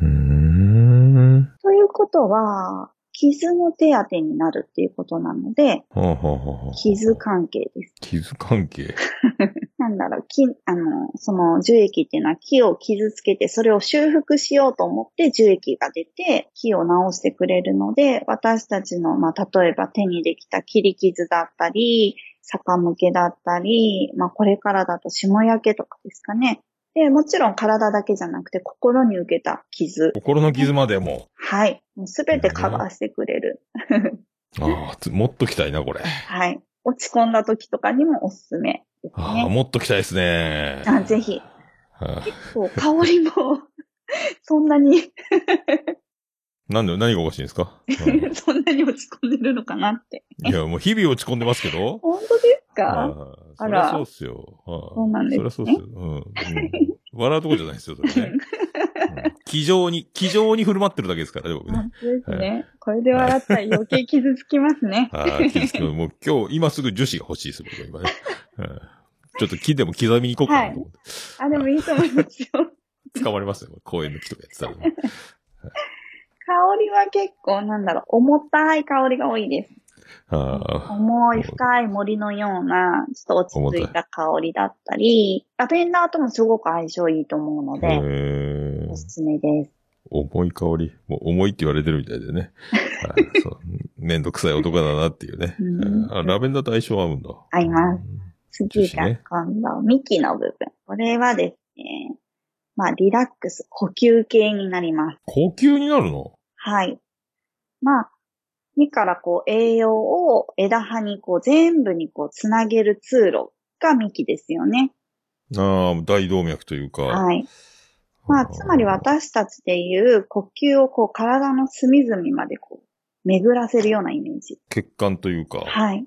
うーん。ということは、傷の手当てになるっていうことなので、はあ、はあはあ、傷関係です。傷関係？なんだろう、木、あの、その樹液っていうのは木を傷つけて、それを修復しようと思って樹液が出て、木を治してくれるので、私たちの、まあ、例えば手にできた切り傷だったり、逆向けだったり、まあ、これからだと霜焼けとかですかね。で、もちろん体だけじゃなくて心に受けた傷。心の傷までも。はい。すべてカバーしてくれる。ああ、つもっと来たいな、これ。はい。落ち込んだ時とかにもおすすめですああ、ね。もっと来たいですね。あぜひ。はそう、香りも、そんなに、あなんで、何がおかしいんですか、う んそんなに落ち込んでるのかなって。いや、もう日々落ち込んでますけど。本当ですか？ああそりゃそうっすよ。そうなんですねそりゃそうっすよ。うん。うん笑うとこじゃないですよ、それね。うん気丈に、気丈に振る舞ってるだけですからね、僕ね本。当ですね。これで笑ったら余計傷つきますね。ああ、気づく。もう今日、今すぐ樹脂が欲しいです、僕は今ね。うんちょっと木でも刻みに行こうかなと思って。あ、でもいいと思いますよ。捕まりますよ、公園の木とかやってたらね。香りは結構、なんだろう、重たい香りが多いです。重い深い森のような、ちょっと落ち着いた香りだったり、ラベンダーともすごく相性いいと思うのへで、えおすすめです。重い香り。もう重いって言われてるみたいでね。はいそうめんどくさい男だなっていうね。うんあラベンダーと相性合うんだ。合いますす。次が今度、幹の部分。これはですね、まあ、リラックス、呼吸系になります。高級になるの？はい。まあ、根からこう栄養を枝葉にこう全部にこうつなげる通路が幹ですよね。ああ、大動脈というか。はい。まあ、つまり私たちでいう呼吸をこう体の隅々までこう巡らせるようなイメージ。血管というか。はい。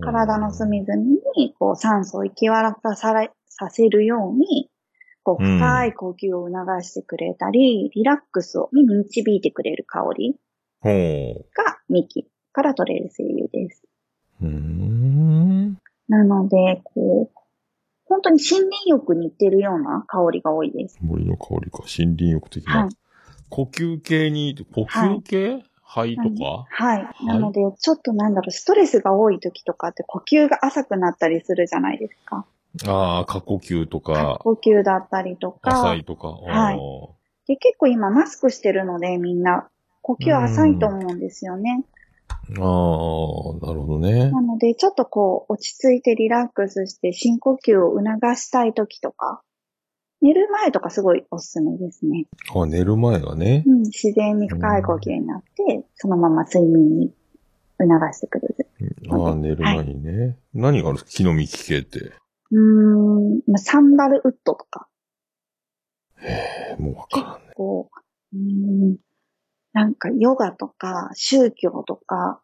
体の隅々にこう酸素を行き渡らされさせるように、深い呼吸を促してくれたり、リラックスをに導いてくれる香り。が幹から取れる精油です。なので、こう、本当に森林浴に行ってるような香りが多いです。森の香りか。森林浴的な。はい呼吸系に、呼吸系、肺とか？はい。いなので、ちょっとなんだろう、ストレスが多い時とかって呼吸が浅くなったりするじゃないですか。ああ、過呼吸とか、呼吸だったりとか。浅いとか。はいおで、結構今マスクしてるので、みんな、呼吸浅いと思うんですよね。ーああ、なるほどね。なので、ちょっとこう、落ち着いてリラックスして深呼吸を促したい時とか、寝る前とかすごいおすすめですね。あ、寝る前がね。うん、自然に深い呼吸になって、そのまま睡眠に促してくれる。ああ、寝る前にね。何があるんですか？木の幹系って。うーん、まあサンダルウッドとか、えーもうわからんね。こう、うーん、なんかヨガとか宗教とか、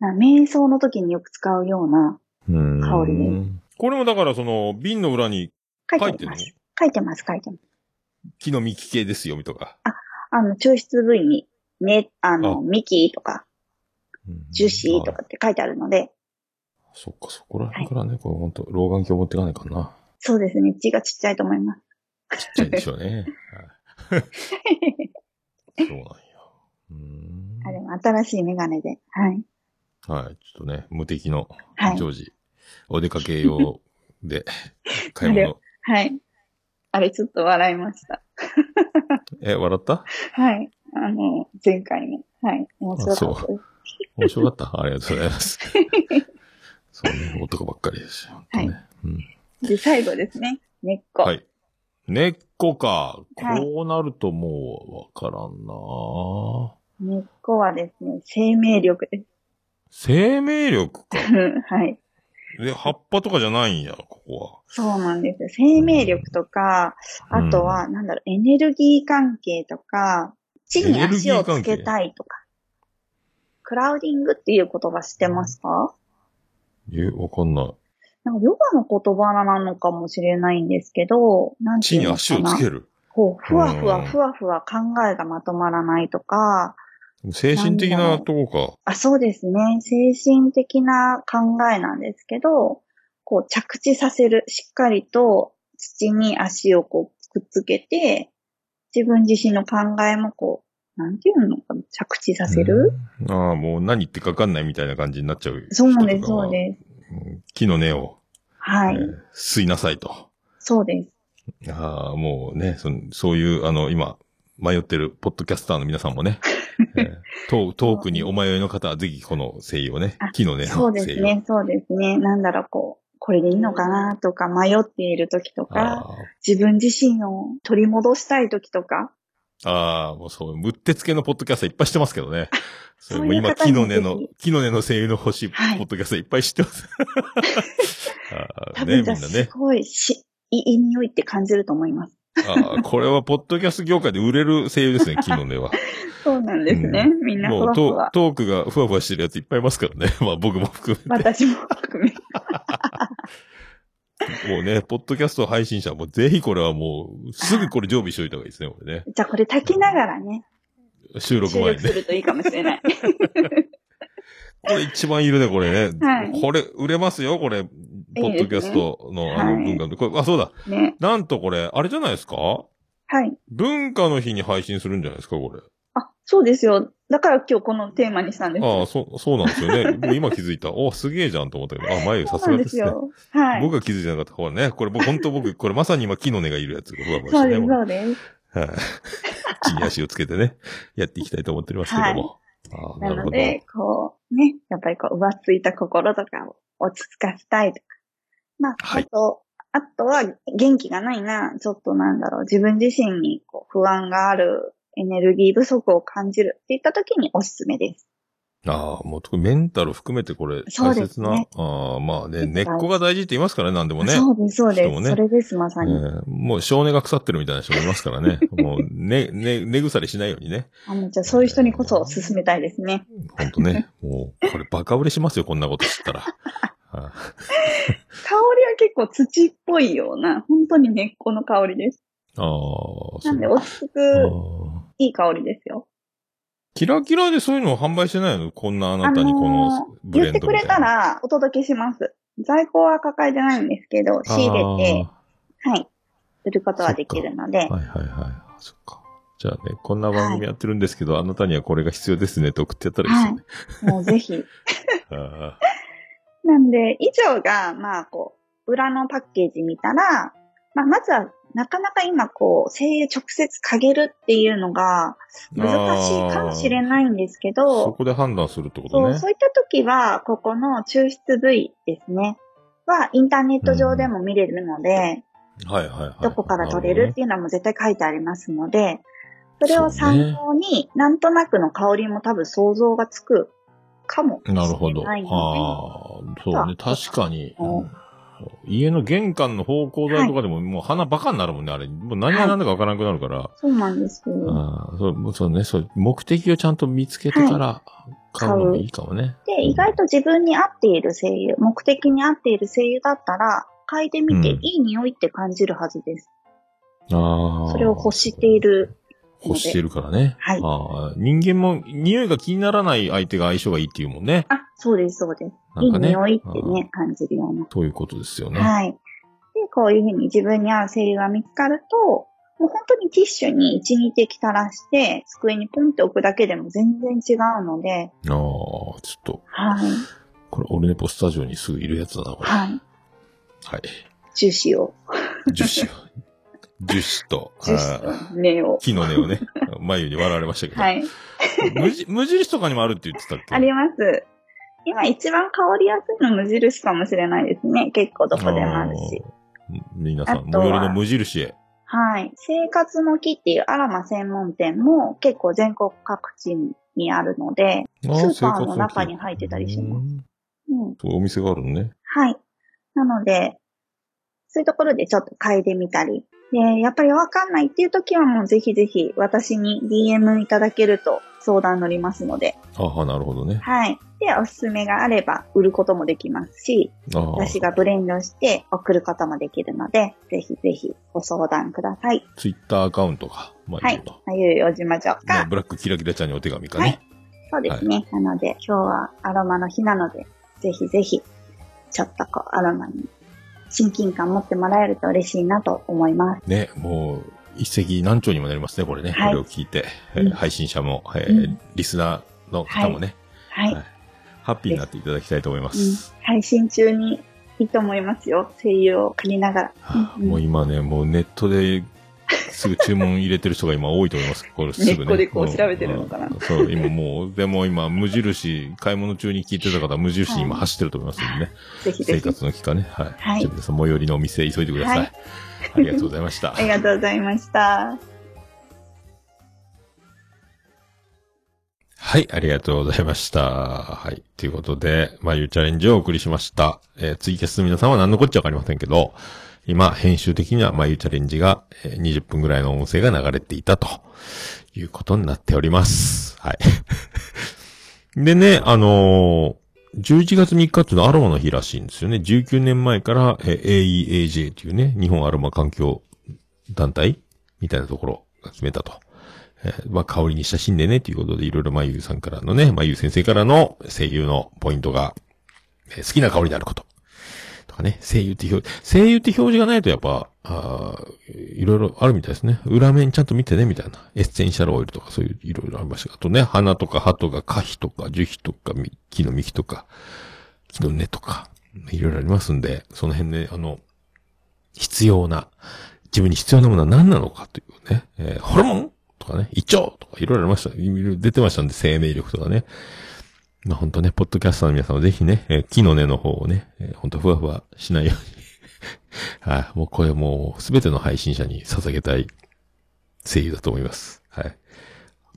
な瞑想の時によく使うような、香りねこれもだからその、瓶の裏に書いてるの？書いてます、書いてます。木の幹系ですよ、みとか。あの、抽出部位に、ね、あの、あ幹とか、うん樹脂とかって書いてあるので、そっか、そこら辺からね、これ本当老眼鏡持っていかないかな。そうですね、血がちっちゃいと思います。ちっちゃいでしょうね。はいそうなんや。うーんあれも新しいメガネで、はい。はい。ちょっとね、無敵のはいジョージ、お出かけ用で 買い物。はい。あれちょっと笑いました。え、笑った？はい。あの、前回の。はい。面白かったです。面白かったありがとうございます。そうね、男ばっかりですよ。本当ねうんで、最後ですね。根っこ。はい。根っこか。はいこうなるともうわからんな根っこはですね、生命力です。生命力か。はい。で、葉っぱとかじゃないんや、ここは。そうなんですよ。生命力とか、あとは、なんだろう、エネルギー関係とか、地に足をつけたいとか。クラウディングっていう言葉知ってますか？え、わかんない。なんかヨガの言葉なのかもしれないんですけど、なんて地にいうのかな足をつける。こう、ふわふわうんふわふわ考えがまとまらないとか、精神的なとこあ、そうですね。精神的な考えなんですけど、こう着地させる。しっかりと土に足をこうくっつけて、自分自身の考えもこう、なんていうのかな、着地さか。せる、うんああ、もう何言ってかわかんないみたいな感じになっちゃう。そうなんです、そうです。うん木の根を、はい、えー吸いなさいと。そうです。ああ、もうね、そのそういう、あの、今、迷ってるポッドキャスターの皆さんもね、えー遠遠くにお迷いの方はぜひこの声優をねあ、木の根のそうです声優ね、そうですね。なんだろう、こう、これでいいのかなとか迷っている時とか、あ自分自身を取り戻したい時とか、あああ、もうそう、むってつけのポッドキャスターいっぱい知ってますけどね。そ今、木の根の木の根の声優の星、ポはいッドキャスターいっぱい知ってます。ね、みんなね。ごいし、いい匂いって感じると思います。ああ、これはポッドキャスト業界で売れる声優ですね、木の根は。そうなんですね。みんなふもうわふわトトークがふわふわしてるやついっぱいいますからね。まあ僕も含めて。私も含め。もうね、ポッドキャスト配信者はもうぜひこれはもう、すぐこれ常備しといた方がいいですね、これね。じゃあこれ炊きながらね、収録収前にね。録するといいかもしれない。これ一番いるね、これね。はいこれ、売れますよ、これ。ポッドキャストのあのはい文化で。これ、あ、そうだ。ね。なんとこれ、あれじゃないですか？はい。文化の日に配信するんじゃないですか、これ。あ、そうですよ。だから今日このテーマにしたんです。ああ、そう、そうなんですよね。僕今気づいた。お、すげえじゃんと思ったけど。あ、前さすがですね。ですよ。はい。僕が気づいてなかった。ほらね、これ僕、本当僕、これまさに今木の根がいるやつがふわふわしてね。そうです、そうです。はい。地に足をつけてね、やっていきたいと思っておりますけども。ああなな。ので、こう、ね、やっぱりこう、浮ついた心とかを落ち着かせたいとか。まあ、はいあと、あとは元気がないな、ちょっとなんだろう、自分自身にこう不安がある、エネルギー不足を感じるっていった時におすすめです。ああ、もう特にメンタル含めてこれ、大切な。ねああ、まあね、根っこが大事って言いますからね、なんでもね。そうです、そうです。ねそれです、まさに。えーもう少年が腐ってるみたいな人もいますからね。もう、ね、ね、根腐れしないようにね。あの、じゃあそういう人にこそ勧めたいですね。ほんとね。もう、これバカ売れしますよ、こんなこと知ったら。あ香りは結構土っぽいような、本当に根っこの香りです。あー、なんで落ち着く、いい香りですよ。キラキラでそういうのを販売してないの？こんなあなたにこあのブレ言ってくれたらお届けします。在庫は抱えてないんですけど、仕入れて、はい、売ることはできるので、はいはいはい。そっか。じゃあね、こんな番組やってるんですけど、あなたにはこれが必要ですねって送ってやったらいいですよね。もうぜひ。あなんで、以上が、まあ、こう、裏のパッケージ見たら、まあ、まずは、なかなか今、こう、声優直接嗅げるっていうのが、難しいかもしれないんですけーそど、こで判断するってこそう、とね。そういった時は、ここの抽出部位ですね。は、インターネット上でも見れるので、はいはいはい。どこから取れるっていうのも絶対書いてありますので、それをそうね参考に、なんとなくの香りも多分想像がつくかもしれなるほど。ないのああ、そうね。確かに。うん家の玄関の方向台とかでも、もう鼻バカになるもんね、あれ。もう何が何だかわからなくなるから。で。そうなんですよ。ああ、そう、そうね、そう、目的をちゃんと見つけてから買うのもいいかもね。で、意外と自分に合っている声優、目的に合っている声優だったら、嗅いでみてうんいい匂いって感じるはずです。ああ。それを欲している。欲してるからね。はいああ人間も匂いが気にならない相手が相性がいいっていうもんね。あ、そうです、そうです。ないんかね。い匂いってあね、感じるような。ということですよね。はい。で、こういうふうに自分に合う声優が見つかると、もう本当にティッシュに1、2滴垂らして、机にポンって置くだけでも全然違うので、ああ、ちょっと、はい。これ、オルネポスタジオにすぐいるやつだな、これ。はい。はい。樹脂を、樹脂を。樹脂と、樹根を。木の根をね、眉に笑われましたけど。はい。無印とかにもあるって言ってたっけ？あります。今一番香りやすいの無印かもしれないですね。結構どこでもあるし。皆さん、最寄りの無印へ。はい。生活の木っていうアラマ専門店も結構全国各地にあるので、スーパーの中に入ってたりしますうんうん。そうお店があるのね。はい。なので、そういうところでちょっと嗅いでみたり。で、やっぱりわかんないっていう時はもうぜひぜひ私に DM いただけると相談乗りますので、ああ、なるほどね。はい。で、おすすめがあれば売ることもできますし、ああ、私がブレンドして送ることもできるので、ぜひぜひご相談ください。ツイッターアカウントが、まあ、はい。あゆうよじまちょねか。ブラックキラキラちゃんにお手紙かはいね。そうですね。なので、今日はアロマの日なので、ぜひぜひ、ちょっとこう、アロマに親近感持ってもらえると嬉しいなと思います。ね、もう、一石何鳥にもなりますね、これね。はいこれを聞いて、えーうん配信者も、えーうんリスナーの方もね、はい。はいハッピーになっていただきたいと思いまうんす。配信中にいいと思いますよ。声優を借りながら。もう今ね、もうネットですぐ注文入れてる人が今多いと思います。これすぐね。こでこうも調べてるのかなうんそう、今もう、でも今、無印、買い物中に聞いてた方は無印に今走ってると思いますんでね。生ぜひぜひ。活の期間ね。はい。はい皆さん、最寄りのお店急いでください。はいありがとうございました あ。りがとうございました。はい、ありがとうございました。はい。ということで、まゆうチャレンジをお送りしました。えー、ツイキャスの皆さんは何のこっちゃわかりませんけど、今、編集的にはまゆうチャレンジが、えー20分ぐらいの音声が流れていたということになっております。はい。でね、あのー11月3日っていうのはアロマの日らしいんですよね。19年前から、え AEAJ というね、日本アロマ環境団体みたいなところが決めたと。えーまあ、香りに親しんでね、ということで、いろいろまゆうさんからのね、まゆう先生からの声優のポイントが、えー好きな香りであること。とかね、声優って表示、声優って表示がないとやっぱ、あーいろいろあるみたいですね。裏面ちゃんと見てね、みたいな。エッセンシャルオイルとかそういういろいろありましたがあとね、花とか葉とか花皮とか樹皮とか木の幹とか、木の根とか、いろいろありますんで、その辺ね、あの、必要な、自分に必要なものは何なのかというね、えーホルモンとかね、胃腸とかいろいろありました。出てましたんで、生命力とかね。まあ本当ね、ポッドキャスターの皆さんはぜひね、えー木の根の方をね、えー本当ふわふわしないように。はい、もうこれもうすべての配信者に捧げたい声優だと思います。はい。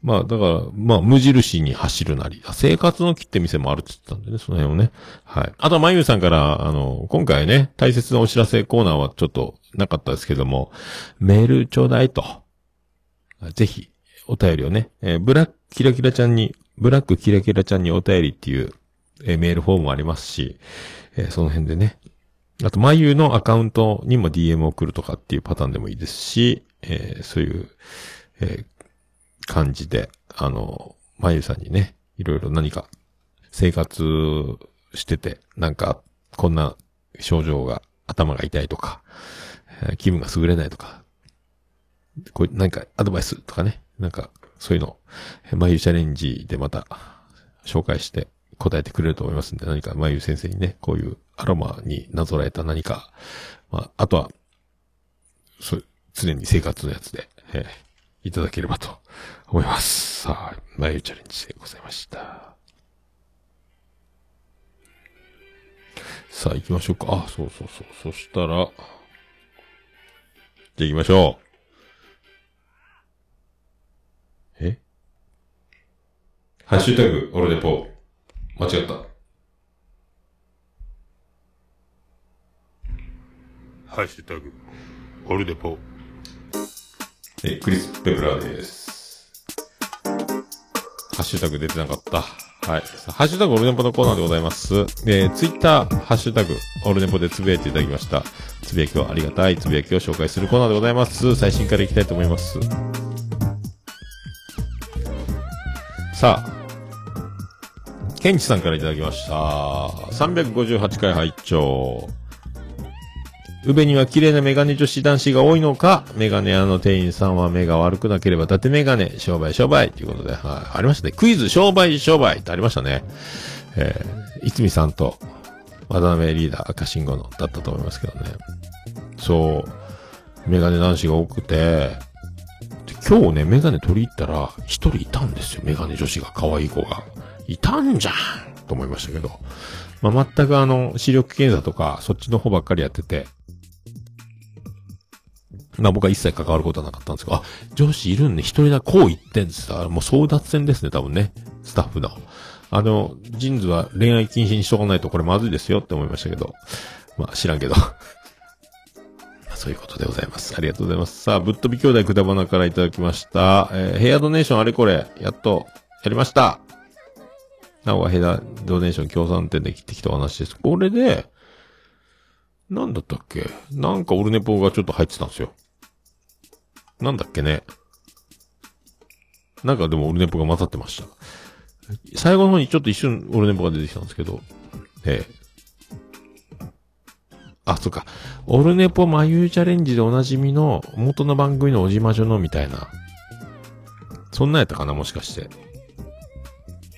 まあ、だから、まあ、無印に走るなり、生活の木って店もあるって言ってたんでね、その辺をね。はい。あとは、まゆうさんから、あの、今回ね、大切なお知らせコーナーはちょっとなかったですけども、メールちょうだいと。ぜひ、お便りをね、えーブラックキラキラちゃんに、ブラックキラキラちゃんにお便りっていう、えーメールフォームもありますし、えーその辺でね。あと、まゆのアカウントにも DM を送るとかっていうパターンでもいいですし、えーそういう、えー感じで、あの、まゆさんにね、いろいろ何か生活してて、なんか、こんな症状が、頭が痛いとか、え気分が優れないとか、こう、なんかアドバイスとかね、なんか、そういうの、眉チャレンジでまた、紹介して答えてくれると思いますんで、何か眉先生にね、こういうアロマになぞらえた何か、まあ、あとは、そう、常に生活のやつで、えーいただければと思います。さあ、眉チャレンジでございました。さあ、行きましょうか。あ、そうそうそう。そしたら、じゃあ行きましょう。ハッシュタグ、オルネポ。間違った。ハッシュタグ、オルデポ。え、クリス・ペプラーです。ハッシュタグ出てなかった。はい。ハッシュタグオルネポのコーナーでございます。えー、ツイッター、ハッシュタグ、オルネポでつぶやいていただきました。つぶやきをありがたいつぶやきを紹介するコーナーでございます。最新からいきたいと思います。さあ、ケンチさんからいただきました。358回拝聴宇部には綺麗なメガネ女子男子が多いのか、メガネ屋の店員さんは目が悪くなければ伊達メガネ、商売商売ということで、はい、ありましたね。クイズ商売商売ってありましたね。えー、いつみさんと渡辺リーダー赤信号のだったと思いますけどね。そう、メガネ男子が多くて、今日ね、メガネ取り入ったら、一人いたんですよ。メガネ女子が可愛い子が。いたんじゃんと思いましたけど。まあ、全くあの、視力検査とか、そっちの方ばっかりやってて、まあ僕は一切関わることはなかったんですけど、あ、上司いるんね、一人だ、こう言ってんですあもう争奪戦ですね、多分ね。スタッフの。あの、ジンズは恋愛禁止にしとかないとこれまずいですよって思いましたけど。まあ知らんけど。そういうことでございます。ありがとうございます。さあ、ぶっ飛び兄弟くだばなからいただきました。えーヘアドネーションあれこれ、やっと、やりました。なおはヘアドネーション協賛店で切ってきた話です。これで、なんだったっけ？なんかオルネポがちょっと入ってたんですよ。なんだっけね？なんかでもオルネポが混ざってました。最後の方にちょっと一瞬オルネポが出てきたんですけど、ええ。あ、そっか。オルネポ眉チャレンジでおなじみの元の番組のおじまじょのみたいな。そんなやったかなもしかして。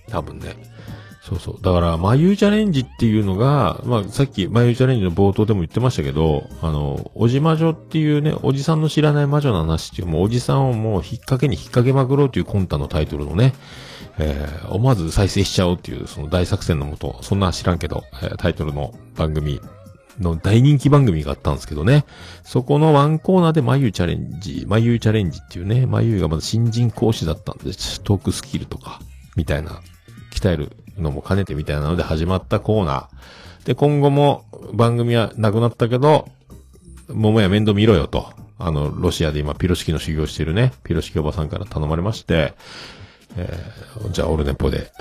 多分ね。そうそう。だから、眉チャレンジっていうのが、まあ、さっき眉チャレンジの冒頭でも言ってましたけど、あの、おじ魔女っていうね、おじさんの知らない魔女の話っていう、もうおじさんをもう引っ掛けに引っ掛けまくろうという魂胆のタイトルのね、えー、思わず再生しちゃおうっていう、その大作戦のもと、そんな知らんけど、えータイトルの番組の大人気番組があったんですけどね。そこのワンコーナーで眉チャレンジ、眉チャレンジっていうね、眉がまだ新人講師だったんで、トークスキルとか、みたいな、鍛えるのも兼ねてみたいなので始まったコーナー。で、今後も番組はなくなったけど、桃屋面倒見ろよと。あの、ロシアで今ピロシキの修行してるね、ピロシキおばさんから頼まれまして、えー、じゃあオルネポで、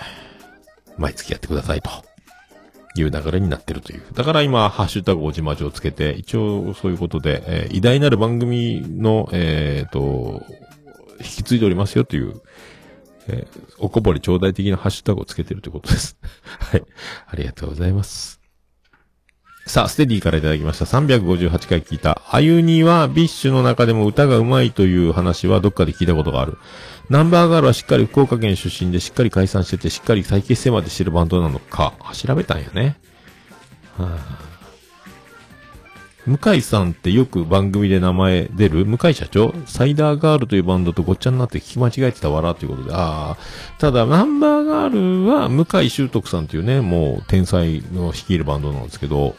毎月やってくださいと。いう流れになってるという。だから今、ハッシュタグおじ魔女をつけて、一応そういうことで、えー偉大なる番組の、えーと、引き継いでおりますよという、えーおこぼれ頂戴的なハッシュタグをつけてるということです。はい。ありがとうございます。さあ、ステディからいただきました。358回聞いた。アユニは BiSH の中でも歌が上手いという話はどっかで聞いたことがある。ナンバーガールはしっかり福岡県出身でしっかり解散しててしっかり再結成までしてるバンドなのか。調べたんやね。はあ向井さんってよく番組で名前出る？向井社長？サイダーガールというバンドとごっちゃになって聞き間違えてたわらということで。ああ。ただ、ナンバーガールは向井修徳さんというね、もう天才の率いるバンドなんですけど、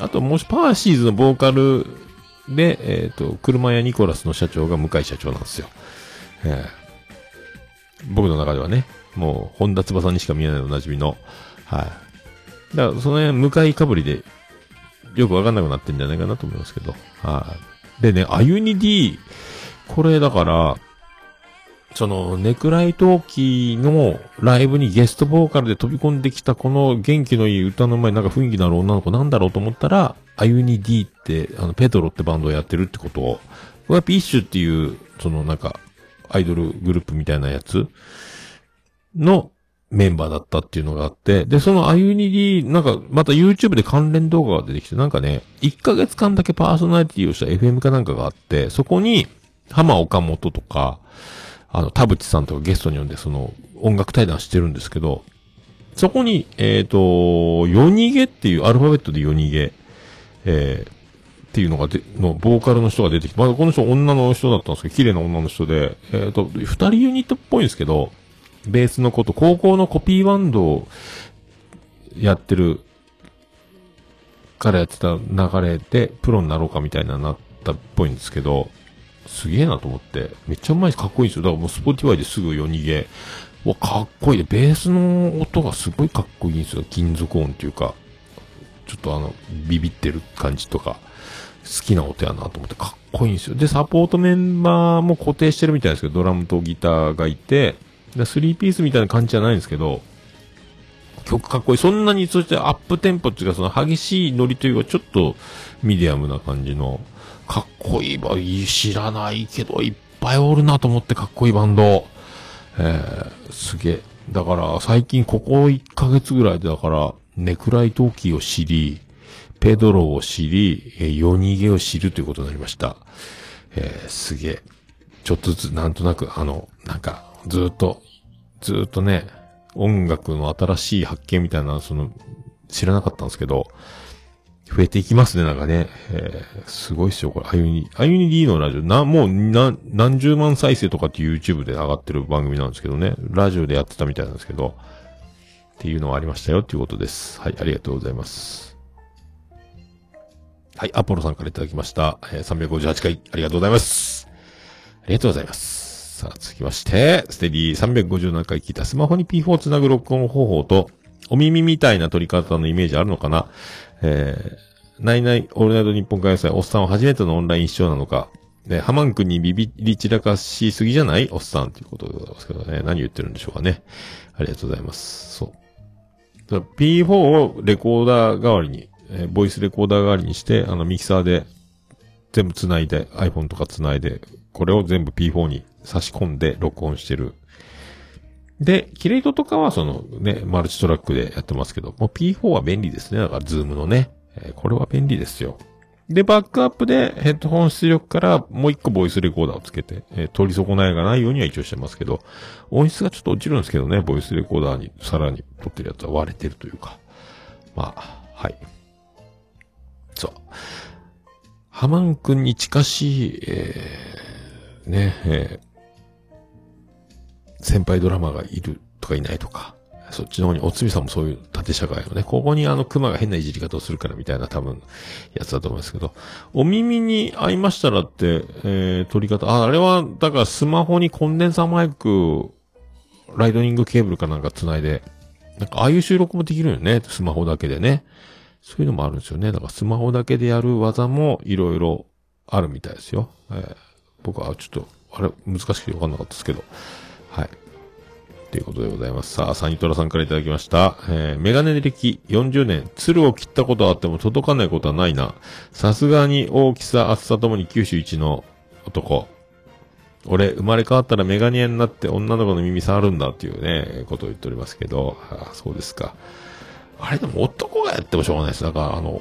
あともしパーシーズのボーカルで、えっ、と、車屋ニコラスの社長が向井社長なんですよ。ええ僕の中ではね、もう、本田翼にしか見えないおなじみの、はい。だから、その辺、向かいかぶりで、よくわかんなくなってんじゃないかなと思いますけど、はい。でね、あゆに D、これだから、その、ネクライトーキーのライブにゲストボーカルで飛び込んできたこの元気のいい歌の前なんか雰囲気のある女の子なんだろうと思ったら、あゆに D って、あの、ペトロってバンドをやってるってことを、これはピッシュっていう、そのなんか、アイドルグループみたいなやつのメンバーだったっていうのがあって、で、そのあゆに D、なんか、また YouTube で関連動画が出てきて、なんかね、1ヶ月間だけパーソナリティをした FM かなんかがあって、そこに、浜岡本とか、あの、田淵さんとかゲストに呼んで、その、音楽対談してるんですけど、そこに、えっ、と、夜逃げっていう、アルファベットで夜逃げ、えー、っていうのがで、の、ボーカルの人が出てきて、まあ、この人女の人だったんですけど、綺麗な女の人で、えっ、と、二人ユニットっぽいんですけど、ベースのこと、高校のコピーバンドをやってる、からやってた流れで、プロになろうかみたいななったっぽいんですけど、すげえなと思って、めっちゃうまいし、かっこいいんですよ。だからもう Spotify ですぐ夜逃げ。わ、かっこいい、ベースの音がすごいかっこいいんですよ。金属音っていうか、ちょっとあの、ビビってる感じとか、好きな音やなと思ってかっこいいんですよ。で、サポートメンバーも固定してるみたいですけど、ドラムとギターがいて、スリーピースみたいな感じじゃないんですけど、曲かっこいい。そんなに、そしてアップテンポっていうか、その激しいノリというか、ちょっとミディアムな感じの、かっこいいば、いい知らないけど、いっぱいおるなと思ってかっこいいバンド。えー、すげえ。だから、最近ここ1ヶ月ぐらいで、だから、ネクライトーキーを知り、ペドロを知り、えー、夜逃げを知るということになりました。えー、すげえ。ちょっとずつ、なんとなく、あの、なんか、ずっと、ずっとね、音楽の新しい発見みたいな、その、知らなかったんですけど、増えていきますね、なんかね。えー、すごいっすよ、これ。あゆに、あゆに D のラジオ、な、もう、な、何十万再生とかって YouTube で上がってる番組なんですけどね。ラジオでやってたみたいなんですけど、っていうのはありましたよ、っていうことです。はい、ありがとうございます。はい、アポロさんからいただきました。えー、358回、ありがとうございます。ありがとうございます。さあ、続きまして、ステディ357回聞いたスマホに P4 をつなぐ録音方法と、お耳みたいな撮り方のイメージあるのかな？えー、ナイナイオールナイト日本開催、おっさんは初めてのオンライン視聴なのか、ね、ハマン君にビビり散らかしすぎじゃない？おっさんということでございますけどね。何言ってるんでしょうかね。ありがとうございます。そう。P4 をレコーダー代わりに、えーボイスレコーダー代わりにして、あの、ミキサーで全部繋いで、iPhone とか繋いで、これを全部 P4 に差し込んで録音してる。で、キレイトとかはそのね、マルチトラックでやってますけど、もう P4 は便利ですね。だから、ズームのね。えーこれは便利ですよ。で、バックアップでヘッドホン出力からもう一個ボイスレコーダーをつけて、えー取り損ないがないようには一応してますけど、音質がちょっと落ちるんですけどね、ボイスレコーダーにさらに撮ってるやつは割れてるというか。まあ、はい。そう。ハマン君に近しい、えー、ね、えー先輩ドラマがいるとかいないとか、そっちの方に、おつみさんもそういう縦社会のね、ここにあの熊が変ないじり方をするからみたいな多分、やつだと思いますけど、お耳に合いましたらって、えー、撮り方、あ、あれは、だからスマホにコンデンサーマイク、ライトニングケーブルかなんか繋いで、なんかああいう収録もできるよね、スマホだけでね。そういうのもあるんですよね。だからスマホだけでやる技もいろいろあるみたいですよ。えー僕はちょっと、あれ、難しくてわかんなかったですけど。ということでございます。さあ、サニトラさんからいただきました。えー、メガネ歴40年、鶴を切ったことはあっても届かないことはないな。さすがに大きさ、厚さともに九州一の男。俺、生まれ変わったらメガネ屋になって女の子の耳触るんだっていうね、ことを言っておりますけど、あそうですか。あれでも男がやってもしょうがないです。だから、あの、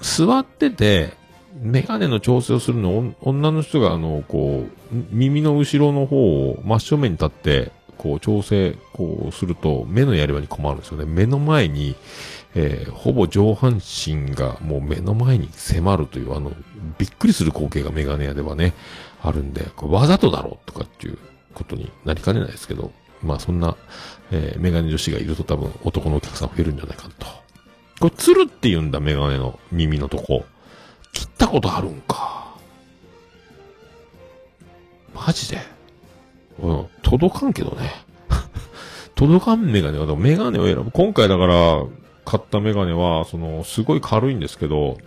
座ってて、メガネの調整をするの、女の人が、あの、こう、耳の後ろの方を真正面に立って、こう、調整、こう、すると、目のやり場に困るんですよね。目の前に、えーほぼ上半身がもう目の前に迫るという、あの、びっくりする光景がメガネ屋ではね、あるんで、これわざとだろうとかっていうことになりかねないですけど、まあそんな、えーメガネ女子がいると多分男のお客さん増えるんじゃないかと。これ、つるって言うんだ、メガネの耳のとこ。切ったことあるんか。マジで。うん、届かんけどね。届かんメガネは、でもメガネを選ぶ。今回だから、買ったメガネは、その、すごい軽いんですけど、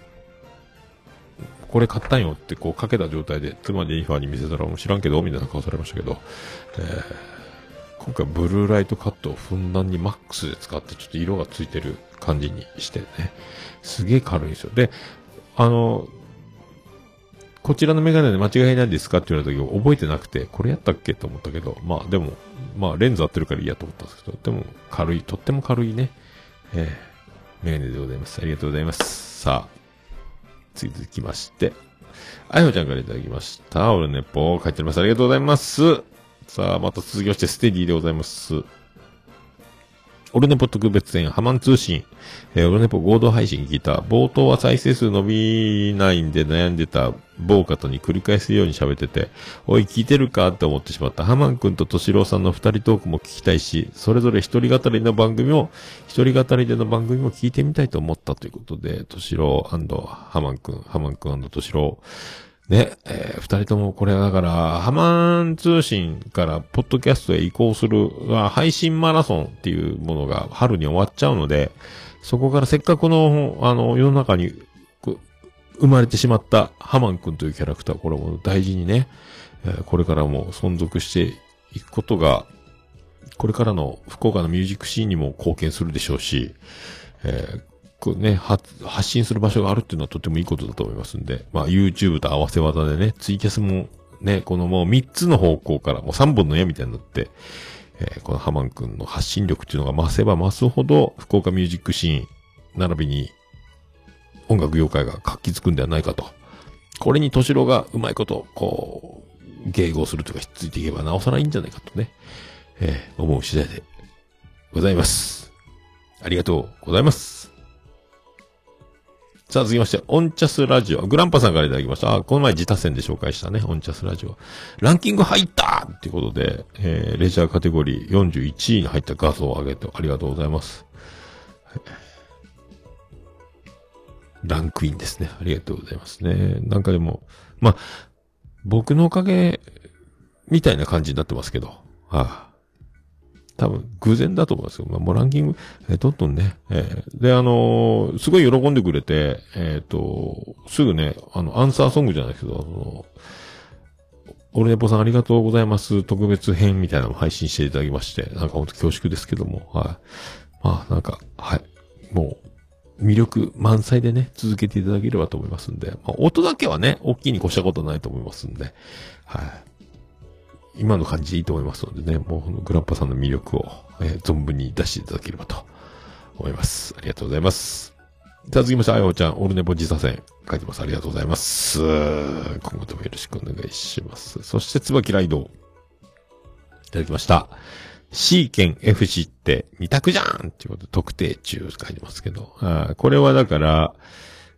これ買ったんよってこうかけた状態で、妻ジェニファーに見せたら、もう知らんけど、みたいな顔されましたけど、えー今回ブルーライトカットをふんだんにマックスで使って、ちょっと色がついてる感じにしてね、すげえ軽いんですよ。で、あの、こちらのメガネで間違いないですかって言われた時覚えてなくて、これやったっけと思ったけど、まあでも、まあレンズ合ってるからいいやと思ったんですけど、でも軽い、とっても軽いね、えー、メガネでございます。ありがとうございます。さあ、続きまして、あいほちゃんからいただきました。俺ねぽ書いてあります。ありがとうございます。さあ、また続きまして、ステディでございます。オルネポ特別編、ハマン通信。えーオルネポ合同配信聞いた。冒頭は再生数伸びないんで悩んでた某方に繰り返すように喋ってて、おい、聞いてるかって思ってしまった。ハマン君と敏郎さんの二人トークも聞きたいし、それぞれ一人語りの番組も、一人語りでの番組も聞いてみたいと思ったということで、敏郎ハマン君、ハマン君敏郎。ね、えー二人ともこれはだから、ハマン通信からポッドキャストへ移行する、配信マラソンっていうものが春に終わっちゃうので、そこからせっかくの、あの、世の中に、生まれてしまったハマン君というキャラクター、これも大事にね、えーこれからも存続していくことが、これからの福岡のミュージックシーンにも貢献するでしょうし、えーこうね、発発信する場所があるっていうのはとてもいいことだと思いますんで、まあ YouTube と合わせ技でね、ツイキャスもね、このもう3つの方向から、もう3本の矢みたいになって、えーこのハマン君の発信力っていうのが増せば増すほど、福岡ミュージックシーン、並びに音楽業界が活気づくんではないかと。これに敏郎がうまいこと、こう、迎合するというか、ひっついていけばなおさらいいんじゃないかとね、えー思う次第でございます。ありがとうございます。さあ、続きまして、オンチャスラジオ。グランパさんからいただきました。あ、この前自他戦で紹介したね、オンチャスラジオ。ランキング入ったっていうことで、えー、レジャーカテゴリー41位に入った画像を上げてありがとうございます。ランクインですね。ありがとうございますね。なんかでも、まあ、僕のおかげ、みたいな感じになってますけど、ああ多分、偶然だと思いますよ。まあ、もうランキング、えーどんどんね、えーで、あのーすごい喜んでくれて、えっ、と、すぐね、あの、アンサーソングじゃないですけど、あのオルネポさんありがとうございます。特別編みたいなのも配信していただきまして、なんか本当恐縮ですけども、はい。まあ、なんか、はい。もう、魅力満載でね、続けていただければと思いますんで、まあ、音だけはね、大きいに越したことないと思いますんで、はい。今の感じでいいと思いますのでね、もうグラッパさんの魅力を、えー存分に出していただければと思います。ありがとうございます。さあ続きまして、あやおちゃん、オルネポ自他戦書いてます。ありがとうございます。今後ともよろしくお願いします。そして、椿ライド。いただきました。C 県 FC って二択じゃんっていうことで特定中書いてますけど。あこれはだから、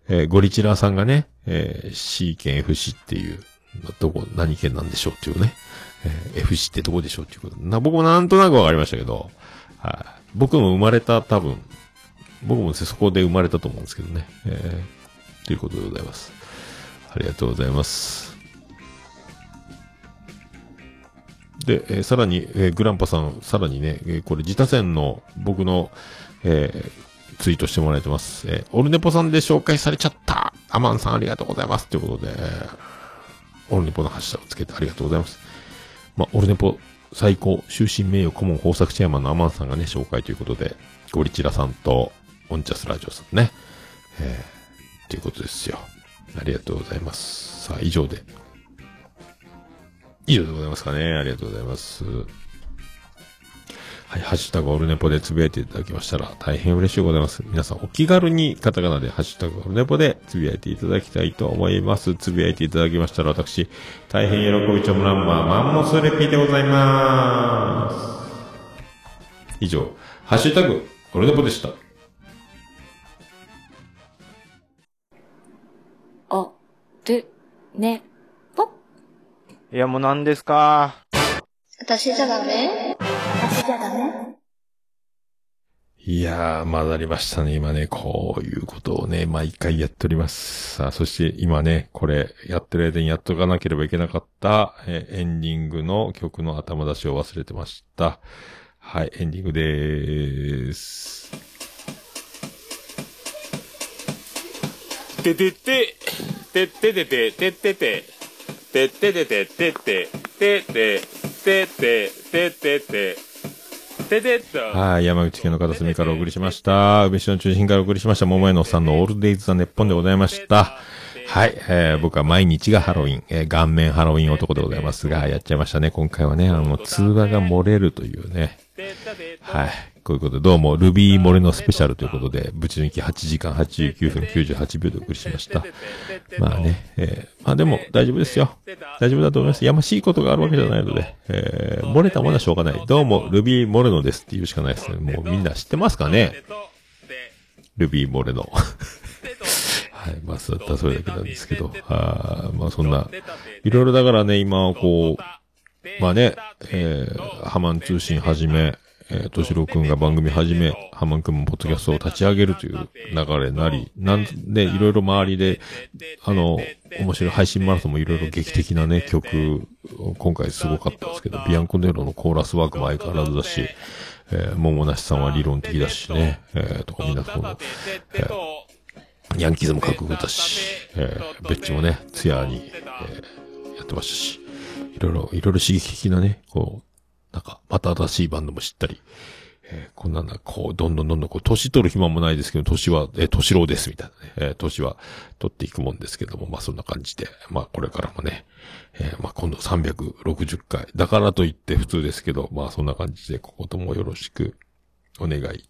えーゴリチラーさんがね、えー C 県 FC っていう、どこ、何県なんでしょうっていうね。えー FC ってどこでしょうっていうこと。な、僕もなんとなくわかりましたけど、はい。僕も生まれた多分、僕もそこで生まれたと思うんですけどね。えー、ということでございます。ありがとうございます。で、えーさらに、えーグランパさん、さらにね、えーこれ自他戦の僕の、えーツイートしてもらえてます。えーオルネポさんで紹介されちゃったアマンさんありがとうございますということで、えーオルネポのハッシュタグつけてありがとうございます。まあ、オルネポ最高終身名誉顧問豊作チェアマンのアマンさんがね、紹介ということで、ゴリチラさんと、オンチャスラジオさんね、えー、ということですよ。ありがとうございます。さあ、以上で。以上でございますかね。ありがとうございます。はい、ハッシュタグオルネポでつぶやいていただきましたら大変嬉しいございます。皆さんお気軽にカタカナでハッシュタグオルネポでつぶやいていただきたいと思います。つぶやいていただきましたら私、大変喜びちょむランマーマンモスレピでございます。以上、ハッシュタグオルネポでした。あ、で、ね、ぽっ。いや、もう何ですか私じゃダメ？いやー、混ざりましたね。今ね、こういうことをね、毎回やっております。さあ、そして今ね、これ、やってる間にやっとかなければいけなかった、えエンディングの曲の頭出しを忘れてました。はい、エンディングでーす。ててて、てっててて、てってて、てっててて、てって、てって、てって、てってて、ててっと。はい、山口県の片隅からお送りしました。梅市の中心からお送りしました、桃江のおっさんのオールデイズ・ザ・ネッポンでございました。はい、えー、僕は毎日がハロウィン、えー、顔面ハロウィン男でございますが、やっちゃいましたね。今回はね、あの、通話が漏れるというね。はい。こういうことで、どうも、ルビーモレのスペシャルということで、ぶち抜き8時間89分98秒でお送りしました。まあね、えーまあでも大丈夫ですよ。大丈夫だと思います。やましいことがあるわけじゃないので、えー漏れたものはしょうがない。どうも、ルビーモレノですって言うしかないですね。もうみんな知ってますかね？ルビーモレノ。はい。まあ、そうだったそれだけなんですけど。あまあ、そんな、いろいろだからね、今は、こう、まあね、えー、ハマン通信はじめ、えー、としろくんが番組はじめ、ハマンくんもポッドキャストを立ち上げるという流れになり、なんで、いろいろ周りで、あの、面白い配信マラソンもいろいろ劇的なね、曲、今回すごかったんですけど、ビアンコネロのコーラスワークも相変わらずだし、えー、桃梨さんは理論的だしね、えー、とかみんなその、えーヤンキーズもかっこよかったし、えー、ベッチもね、ツヤに、えーやってましたし、いろいろ、いろいろ刺激的なね、こう、なんか、また新しいバンドも知ったり、えーこんなんだ、こう、どんどんどんどん、こう、年取る暇もないですけど、年は、えー、年老です、みたいなね、えー年は取っていくもんですけども、まあそんな感じで、まあこれからもね、えーまあ今度360回、だからといって普通ですけど、まあそんな感じで、今後ともよろしくお願い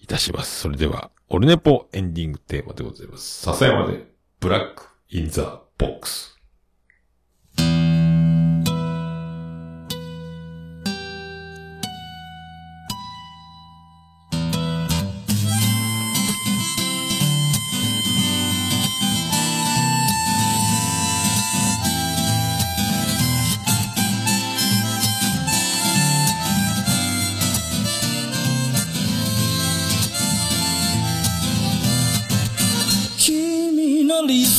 いたします。それでは、オルネポエンディングテーマでございます。笹山で、 Black in the Box。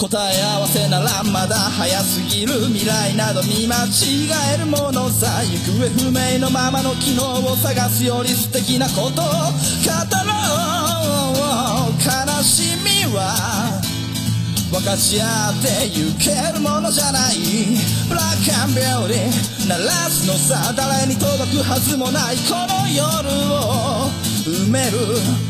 答え合わせならまだ早すぎる未来など見間違えるものさ行方不明のままの機能を探すより素敵なことを語ろう。悲しみは分かち合ってゆけるものじゃない。ブラックアンビュー。ティー鳴らすのさ誰に届くはずもないこの夜を埋める。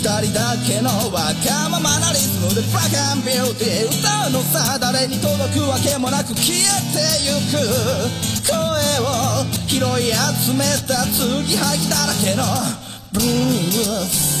二人だけのわがままなリズムでブラックビューティー歌うのさ誰に届くわけもなく消えてゆく声を拾い集めた継ぎはぎだらけのブルース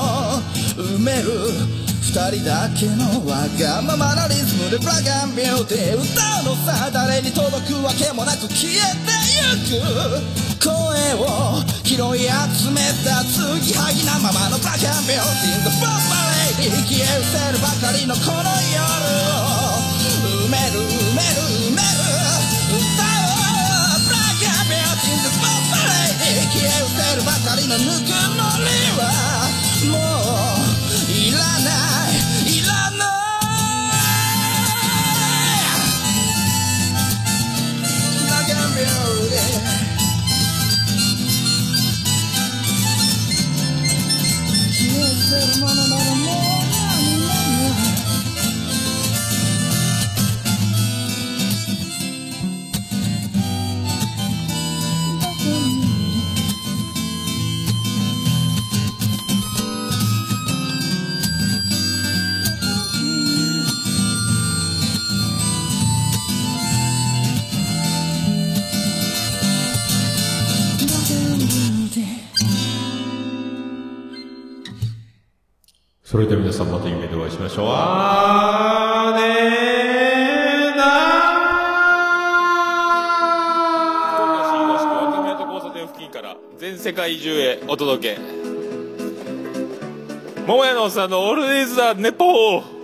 埋める二人だけのわがままなリズムでブラックビューティー歌うのさ誰に届くわけもなく消えてゆく声を拾い集めた継ぎはぎなままのブラックビューティー The f o r m a Lady 消え失せるばかりのこの夜を埋める埋める埋める歌おうブラックビューティー The f o r m a Lady 消え失せるばかりのぬくもりはそれでは皆さんまた夢でお会いしましょう。あーねー。な新橋区若宮と交差点付近から全世界中へお届け。桃屋のおっさんのオールディーズ・ザ・ネポー。